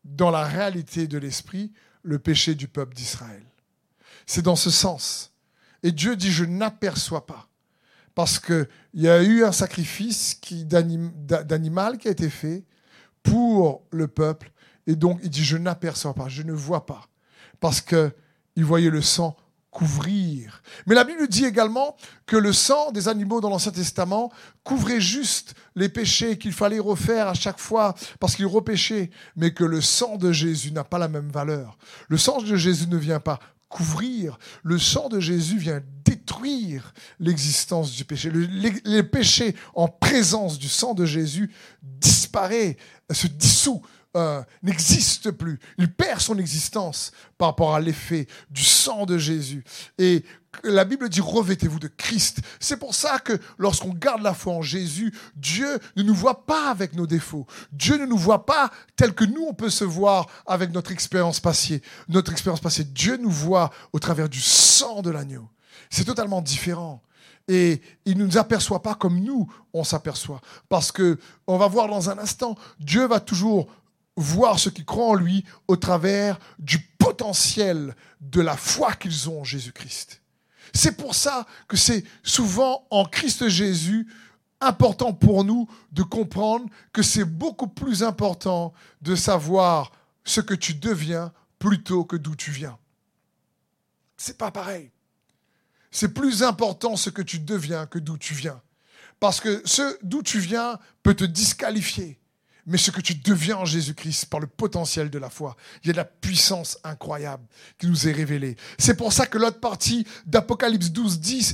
dans la réalité de l'esprit le péché du peuple d'Israël. C'est dans ce sens. Et Dieu dit, je n'aperçois pas. Parce qu'il y a eu un sacrifice d'animal qui a été fait pour le peuple. Et donc, il dit, je n'aperçois pas, je ne vois pas. Parce qu'il voyait le sang couvrir. Mais la Bible dit également que le sang des animaux dans l'Ancien Testament couvrait juste les péchés qu'il fallait refaire à chaque fois parce qu'ils repêchaient, mais que le sang de Jésus n'a pas la même valeur. Le sang de Jésus ne vient pas couvrir, le sang de Jésus vient détruire l'existence du péché. Le, les péchés en présence du sang de Jésus disparaît, se dissout euh, n'existe plus. Il perd son existence par rapport à l'effet du sang de Jésus. Et la Bible dit revêtez-vous de Christ. C'est pour ça que lorsqu'on garde la foi en Jésus, Dieu ne nous voit pas avec nos défauts. Dieu ne nous voit pas tel que nous on peut se voir avec notre expérience passée. Notre expérience passée, Dieu nous voit au travers du sang de l'agneau. C'est totalement différent et il ne nous aperçoit pas comme nous on s'aperçoit parce que on va voir dans un instant Dieu va toujours voir ceux qui croient en lui au travers du potentiel de la foi qu'ils ont en Jésus-Christ. C'est pour ça que c'est souvent en Christ Jésus important pour nous de comprendre que c'est beaucoup plus important de savoir ce que tu deviens plutôt que d'où tu viens. C'est pas pareil. C'est plus important ce que tu deviens que d'où tu viens. Parce que ce d'où tu viens peut te disqualifier mais ce que tu deviens en Jésus-Christ par le potentiel de la foi. Il y a de la puissance incroyable qui nous est révélée. C'est pour ça que l'autre partie d'Apocalypse 12, 10,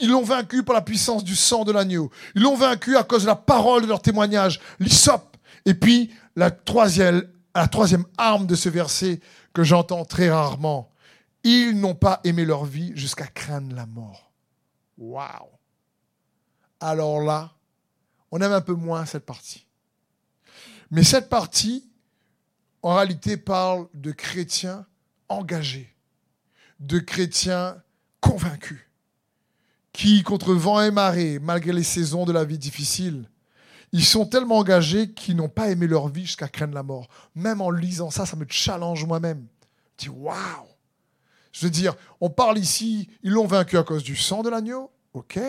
ils l'ont vaincu par la puissance du sang de l'agneau. Ils l'ont vaincu à cause de la parole de leur témoignage, l'hysope. Et puis, la troisième, la troisième arme de ce verset que j'entends très rarement. Ils n'ont pas aimé leur vie jusqu'à craindre la mort. Waouh! Alors là, on aime un peu moins cette partie. Mais cette partie, en réalité, parle de chrétiens engagés, de chrétiens convaincus, qui, contre vent et marée, malgré les saisons de la vie difficile, ils sont tellement engagés qu'ils n'ont pas aimé leur vie jusqu'à craindre la mort. Même en lisant ça, ça me challenge moi-même. Je dis, waouh Je veux dire, on parle ici, ils l'ont vaincu à cause du sang de l'agneau, ok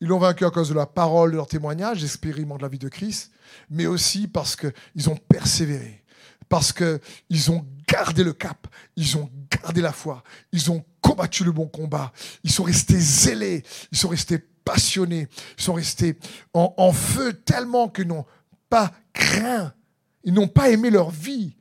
ils l'ont vaincu à cause de la parole de leur témoignage, de la vie de Christ, mais aussi parce qu'ils ont persévéré, parce qu'ils ont gardé le cap, ils ont gardé la foi, ils ont combattu le bon combat, ils sont restés zélés, ils sont restés passionnés, ils sont restés en, en feu tellement qu'ils n'ont pas craint, ils n'ont pas aimé leur vie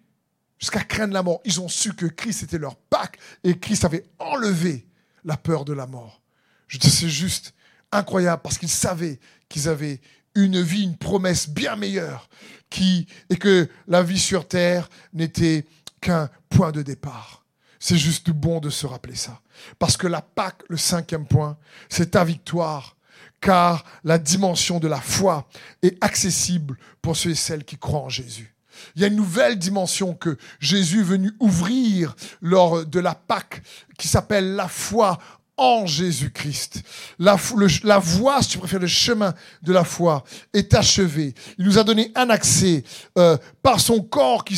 jusqu'à craindre la mort. Ils ont su que Christ était leur Pâque et Christ avait enlevé la peur de la mort. Je dis, c'est juste incroyable parce qu'ils savaient qu'ils avaient une vie, une promesse bien meilleure, qui, et que la vie sur terre n'était qu'un point de départ. C'est juste bon de se rappeler ça. Parce que la Pâque, le cinquième point, c'est ta victoire, car la dimension de la foi est accessible pour ceux et celles qui croient en Jésus. Il y a une nouvelle dimension que Jésus est venu ouvrir lors de la Pâque qui s'appelle la foi en Jésus-Christ. La, la voie, si tu préfères, le chemin de la foi est achevé. Il nous a donné un accès euh, par son corps qui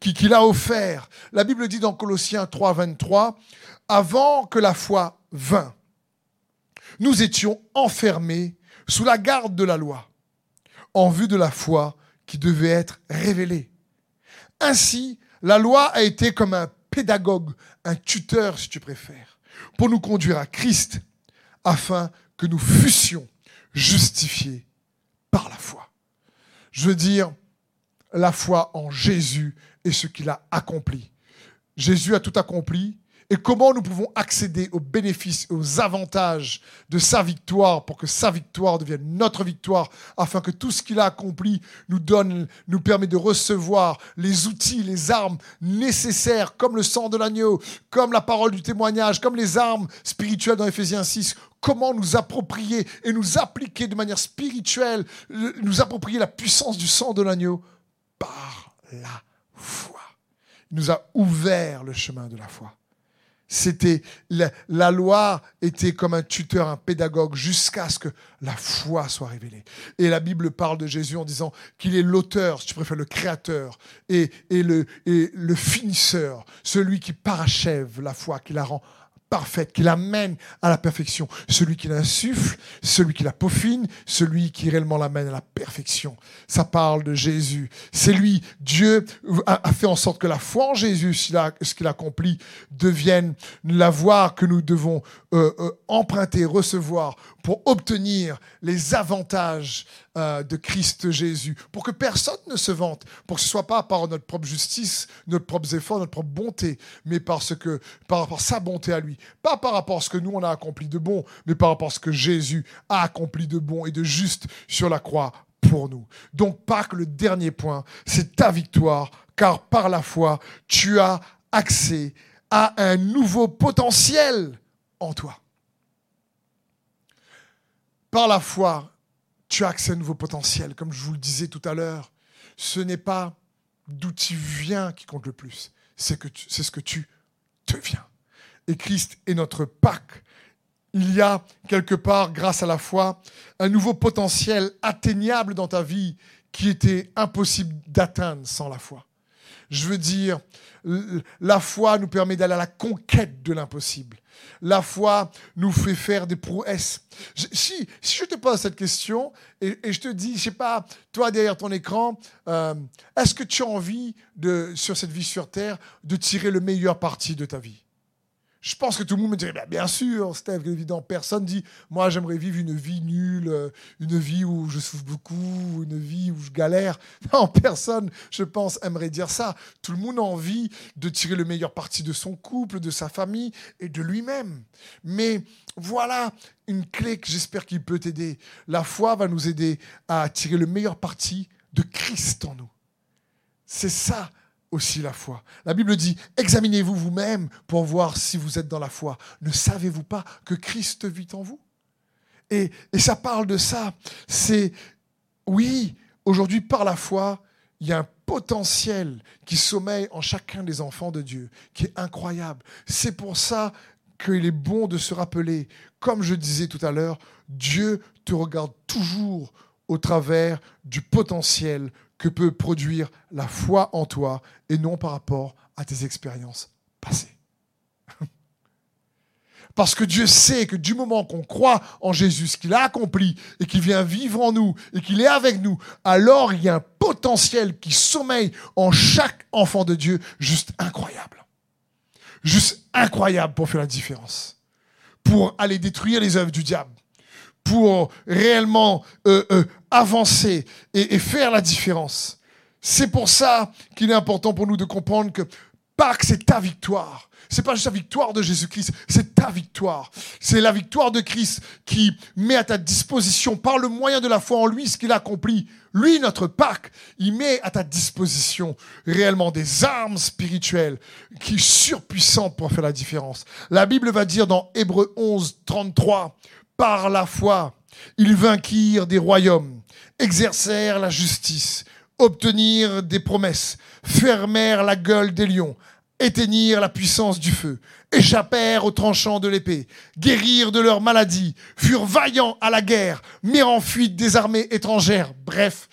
qu'il qui, a offert. La Bible dit dans Colossiens 3, 23, avant que la foi vint, nous étions enfermés sous la garde de la loi, en vue de la foi qui devait être révélée. Ainsi, la loi a été comme un pédagogue, un tuteur si tu préfères, pour nous conduire à Christ, afin que nous fussions justifiés par la foi. Je veux dire, la foi en Jésus et ce qu'il a accompli. Jésus a tout accompli, et comment nous pouvons accéder aux bénéfices, aux avantages de sa victoire pour que sa victoire devienne notre victoire, afin que tout ce qu'il a accompli nous donne, nous permet de recevoir les outils, les armes nécessaires, comme le sang de l'agneau, comme la parole du témoignage, comme les armes spirituelles dans Ephésiens 6. Comment nous approprier et nous appliquer de manière spirituelle, nous approprier la puissance du sang de l'agneau par la foi. Il nous a ouvert le chemin de la foi. C'était la, loi était comme un tuteur, un pédagogue, jusqu'à ce que la foi soit révélée. Et la Bible parle de Jésus en disant qu'il est l'auteur, si tu préfères, le créateur et, et, le, et le finisseur, celui qui parachève la foi, qui la rend qui l'amène à la perfection. Celui qui l'insuffle, celui qui la peaufine, celui qui réellement l'amène à la perfection. Ça parle de Jésus. C'est lui, Dieu a, fait en sorte que la foi en Jésus, ce qu'il a accompli, devienne la voie que nous devons euh, euh, emprunter, recevoir pour obtenir les avantages euh, de Christ Jésus, pour que personne ne se vante, pour que ce soit pas par notre propre justice, notre propre effort, notre propre bonté, mais parce que par rapport à sa bonté à lui, pas par rapport à ce que nous on a accompli de bon, mais par rapport à ce que Jésus a accompli de bon et de juste sur la croix pour nous. Donc Pâques, le dernier point, c'est ta victoire, car par la foi, tu as accès à un nouveau potentiel en toi. Par la foi, tu as accès à un nouveau potentiel. Comme je vous le disais tout à l'heure, ce n'est pas d'où tu viens qui compte le plus, c'est ce que tu deviens. Et Christ est notre Pâque. Il y a quelque part, grâce à la foi, un nouveau potentiel atteignable dans ta vie qui était impossible d'atteindre sans la foi. Je veux dire, la foi nous permet d'aller à la conquête de l'impossible. La foi nous fait faire des prouesses. Si, je te pose cette question et, je te dis, je sais pas, toi derrière ton écran, euh, est-ce que tu as envie, sur cette vie sur Terre, de tirer le meilleur parti de ta vie? Je pense que tout le monde me dirait, bah, bien sûr, Steve, évident. Personne dit, moi, j'aimerais vivre une vie nulle, euh, une vie où je souffre beaucoup, une vie où je galère. [laughs] Non, personne, je pense, aimerait dire ça. Tout le monde a envie de tirer le meilleur parti de son couple, de sa famille et de lui-même. Mais voilà une clé que j'espère qu'il peut t'aider. La foi va nous aider à tirer le meilleur parti de Christ en nous. C'est ça aussi la foi. La Bible dit, examinez-vous vous-même pour voir si vous êtes dans la foi. Ne savez-vous pas que Christ vit en vous? Et, et ça parle de ça. C'est, oui, aujourd'hui, par la foi, il y a un potentiel qui sommeille en chacun des enfants de Dieu, qui est incroyable. C'est pour ça qu'il est bon de se rappeler, comme je disais tout à l'heure, Dieu te regarde toujours au travers du potentiel que peut produire la foi en toi et non par rapport à tes expériences passées. [laughs] Parce que Dieu sait que du moment qu'on croit en Jésus, qu'il a accompli et qu'il vient vivre en nous et qu'il est avec nous, alors il y a un potentiel qui sommeille en chaque enfant de Dieu juste incroyable. Juste incroyable pour faire la différence. Pour aller détruire les œuvres du diable pour réellement euh, euh, avancer et, faire la différence. C'est pour ça qu'il est important pour nous de comprendre que Pâques, c'est ta victoire. C'est pas juste la victoire de Jésus-Christ, c'est ta victoire. C'est la victoire de Christ qui met à ta disposition, par le moyen de la foi en lui, ce qu'il a. Lui, notre Pâques, il met à ta disposition réellement des armes spirituelles qui sont surpuissantes pour faire la différence. La Bible va dire dans Hébreu 11, 33, par la foi, ils vainquirent des royaumes, exercèrent la justice, obtenirent des promesses, fermèrent la gueule des lions, éteignirent la puissance du feu, échappèrent aux tranchants de l'épée, guérirent de leurs maladies, furent vaillants à la guerre, mirent en fuite des armées étrangères. Bref,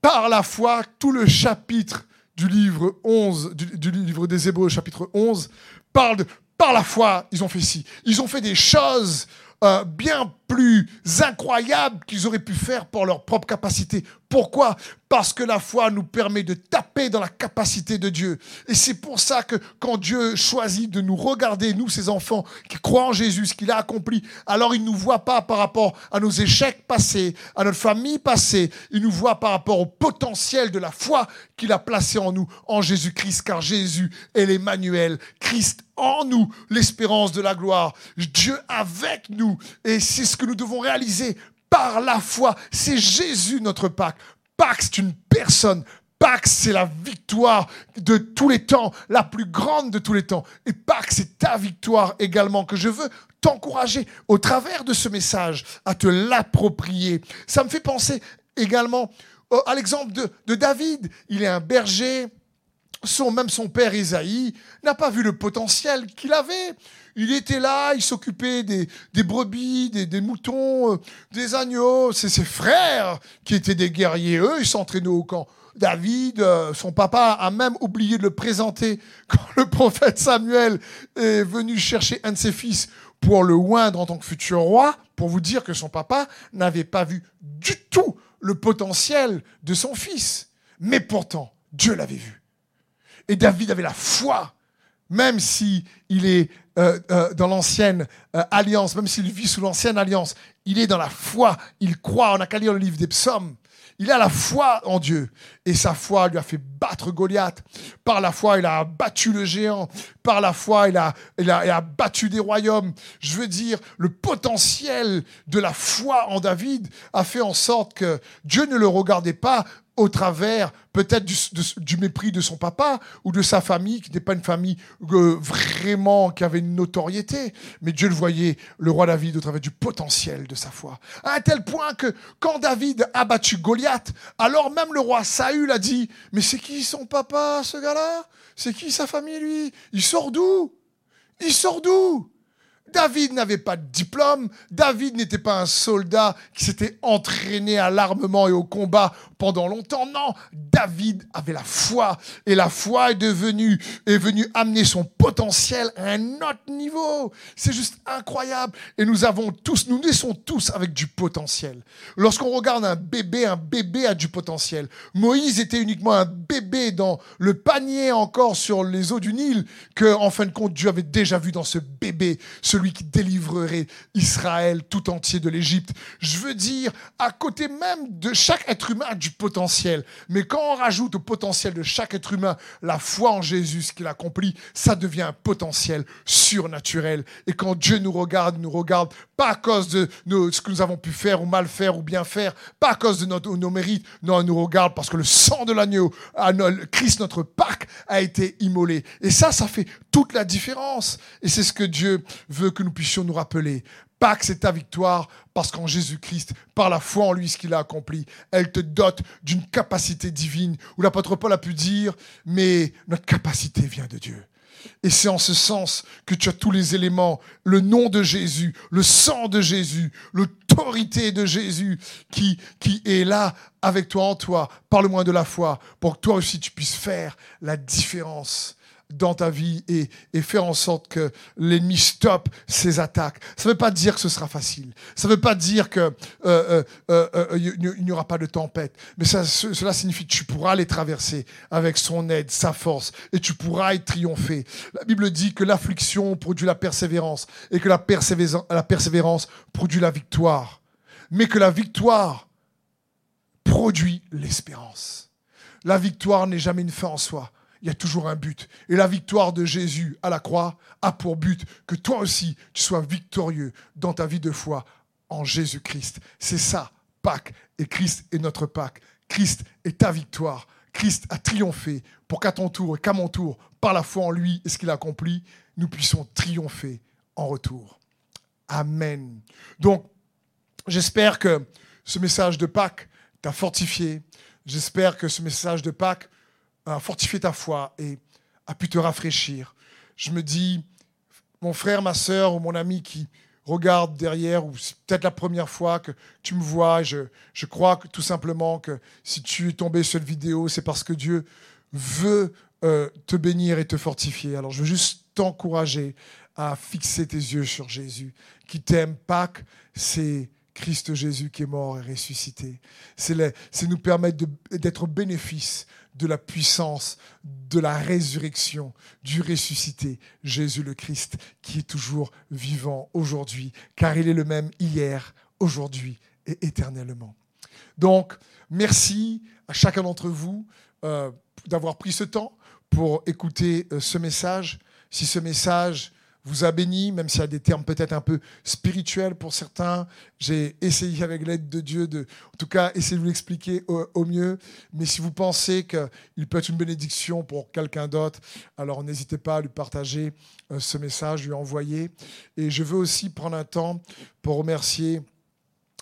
par la foi, tout le chapitre du livre 11, du, livre des Hébreux, chapitre 11, parle de par la foi, ils ont fait ci. Ils ont fait des choses euh, bien plus incroyables qu'ils auraient pu faire pour leur propre capacité. Pourquoi? Parce que la foi nous permet de taper dans la capacité de Dieu. Et c'est pour ça que quand Dieu choisit de nous regarder, nous, ses enfants, qui croient en Jésus, ce qu'il a accompli, alors il ne nous voit pas par rapport à nos échecs passés, à notre famille passée, il nous voit par rapport au potentiel de la foi qu'il a placé en nous, en Jésus-Christ, car Jésus est l'Emmanuel, Christ en nous, l'espérance de la gloire, Dieu avec nous. Et c'est ce que nous devons réaliser par la foi. C'est Jésus notre Pâques. Pâques, c'est une personne. Pâques, c'est la victoire de tous les temps, la plus grande de tous les temps. Et Pâques, c'est ta victoire également que je veux t'encourager au travers de ce message à te l'approprier. Ça me fait penser également à l'exemple de, de David. Il est un berger, son, même son père Isaïe n'a pas vu le potentiel qu'il avait. Il était là, il s'occupait des, brebis, des, moutons, euh, des agneaux. C'est ses frères qui étaient des guerriers. Eux, ils s'entraînaient au camp. David, euh, son papa a même oublié de le présenter [laughs] quand le prophète Samuel est venu chercher un de ses fils pour le oindre en tant que futur roi, pour vous dire que son papa n'avait pas vu du tout le potentiel de son fils. Mais pourtant, Dieu l'avait vu. Et David avait la foi, même si il est euh, euh, dans l'ancienne euh, alliance, même s'il vit sous l'ancienne alliance, il est dans la foi, il croit. On n'a qu'à lire le livre des psaumes. Il a la foi en Dieu. Et sa foi lui a fait battre Goliath. Par la foi, il a battu le géant. Par la foi, il a, il il a battu des royaumes. Je veux dire, le potentiel de la foi en David a fait en sorte que Dieu ne le regardait pas au travers peut-être du, mépris de son papa ou de sa famille, qui n'était pas une famille euh, vraiment qui avait une notoriété, mais Dieu le voyait, le roi David, au travers du potentiel de sa foi. À tel point que quand David a battu Goliath, alors même le roi Saül a dit, mais c'est qui son papa, ce gars-là? C'est qui sa famille, lui? Il sort d'où? Il sort d'où? David n'avait pas de diplôme, David n'était pas un soldat qui s'était entraîné à l'armement et au combat pendant longtemps. Non, David avait la foi et la foi est devenue est venue amener son potentiel à un autre niveau. C'est juste incroyable et nous avons tous nous naissons tous avec du potentiel. Lorsqu'on regarde un bébé, un bébé a du potentiel. Moïse était uniquement un bébé dans le panier encore sur les eaux du Nil que en fin de compte Dieu avait déjà vu dans ce bébé celui qui délivrerait Israël tout entier de l'Égypte. Je veux dire à côté même de chaque être humain potentiel. Mais quand on rajoute au potentiel de chaque être humain la foi en Jésus, ce qu'il accomplit, ça devient un potentiel surnaturel. Et quand Dieu nous regarde, nous regarde pas à cause de ce que nous avons pu faire ou mal faire ou bien faire, pas à cause de nos mérites, non, nous regarde parce que le sang de l'agneau, Christ notre Pâque, a été immolé. Et ça, ça fait toute la différence. Et c'est ce que Dieu veut que nous puissions nous rappeler. Pâques, c'est ta victoire parce qu'en Jésus-Christ, par la foi en lui, ce qu'il a accompli, elle te dote d'une capacité divine où l'apôtre Paul a pu dire, mais notre capacité vient de Dieu. Et c'est en ce sens que tu as tous les éléments, le nom de Jésus, le sang de Jésus, l'autorité de Jésus qui, qui est là avec toi en toi, par le moins de la foi, pour que toi aussi tu puisses faire la différence dans ta vie et, faire en sorte que l'ennemi stoppe ses attaques. Ça ne veut pas dire que ce sera facile. Ça ne veut pas dire qu'il euh, euh, euh, n'y aura pas de tempête. Mais ça, cela signifie que tu pourras les traverser avec son aide, sa force, et tu pourras y triompher. La Bible dit que l'affliction produit la persévérance et que la persévérance produit la victoire. Mais que la victoire produit l'espérance. La victoire n'est jamais une fin en soi il y a toujours un but. Et la victoire de Jésus à la croix a pour but que toi aussi, tu sois victorieux dans ta vie de foi en Jésus-Christ. C'est ça, Pâques. Et Christ est notre Pâques. Christ est ta victoire. Christ a triomphé pour qu'à ton tour et qu'à mon tour, par la foi en lui et ce qu'il a accompli, nous puissions triompher en retour. Amen. Donc, j'espère que ce message de Pâques t'a fortifié. J'espère que ce message de Pâques a fortifié ta foi et a pu te rafraîchir. Je me dis, mon frère, ma soeur ou mon ami qui regarde derrière, ou c'est peut-être la première fois que tu me vois, je, je crois que, tout simplement que si tu es tombé sur cette vidéo, c'est parce que Dieu veut euh, te bénir et te fortifier. Alors je veux juste t'encourager à fixer tes yeux sur Jésus. Qui t'aime, Pâques, c'est Christ Jésus qui est mort et ressuscité. C'est nous permettre d'être bénéfice de la puissance, de la résurrection, du ressuscité, Jésus le Christ, qui est toujours vivant aujourd'hui, car il est le même hier, aujourd'hui et éternellement. Donc, merci à chacun d'entre vous euh, d'avoir pris ce temps pour écouter euh, ce message. Si ce message vous a béni, même s'il y a des termes peut-être un peu spirituels pour certains. J'ai essayé avec l'aide de Dieu de, en tout cas, essayer de vous l'expliquer au, mieux. Mais si vous pensez qu'il peut être une bénédiction pour quelqu'un d'autre, alors n'hésitez pas à lui partager euh, ce message, lui envoyer. Et je veux aussi prendre un temps pour remercier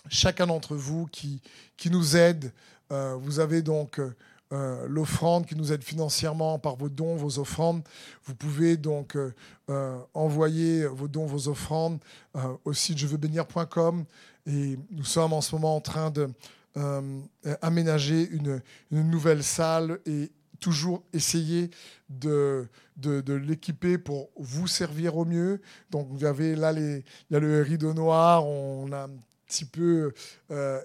chacun d'entre vous qui, qui nous aide. Euh, vous avez donc euh, l'offrande qui nous aide financièrement par vos dons, vos offrandes. Vous pouvez donc euh, euh, envoyer vos dons, vos offrandes au site je veux bénir.com et nous sommes en ce moment en train de aménager une, nouvelle salle et toujours essayer de, de, l'équiper pour vous servir au mieux. Donc vous avez là les, il y a le rideau noir, on a petit peu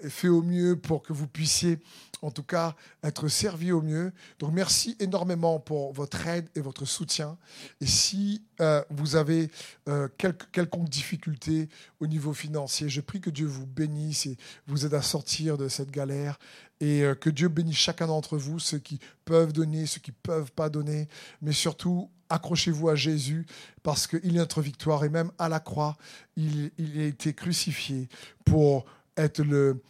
fait au mieux pour que vous puissiez en tout cas être servi au mieux. Donc merci énormément pour votre aide et votre soutien. Et si euh, vous avez euh, quelque, quelconque difficulté au niveau financier, je prie que Dieu vous bénisse et vous aide à sortir de cette galère et euh, que Dieu bénisse chacun d'entre vous, ceux qui peuvent donner, ceux qui ne peuvent pas donner, mais surtout accrochez-vous à Jésus parce qu'il est notre victoire et même à la croix, il, a été crucifié pour être le,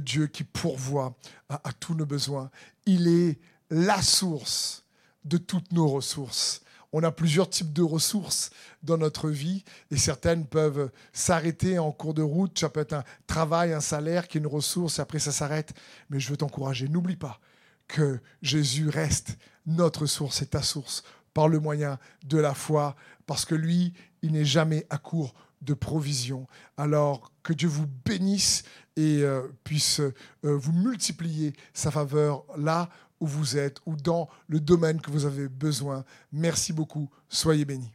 Dieu qui pourvoit à, tous nos besoins. Il est la source de toutes nos ressources. On a plusieurs types de ressources dans notre vie et certaines peuvent s'arrêter en cours de route. Ça peut être un travail, un salaire qui est une ressource et après ça s'arrête. Mais je veux t'encourager, n'oublie pas que Jésus reste notre source et ta source par le moyen de la foi parce que lui, il n'est jamais à court de provision. Alors que Dieu vous bénisse et euh, puisse euh, vous multiplier sa faveur là où vous êtes ou dans le domaine que vous avez besoin. Merci beaucoup. Soyez bénis.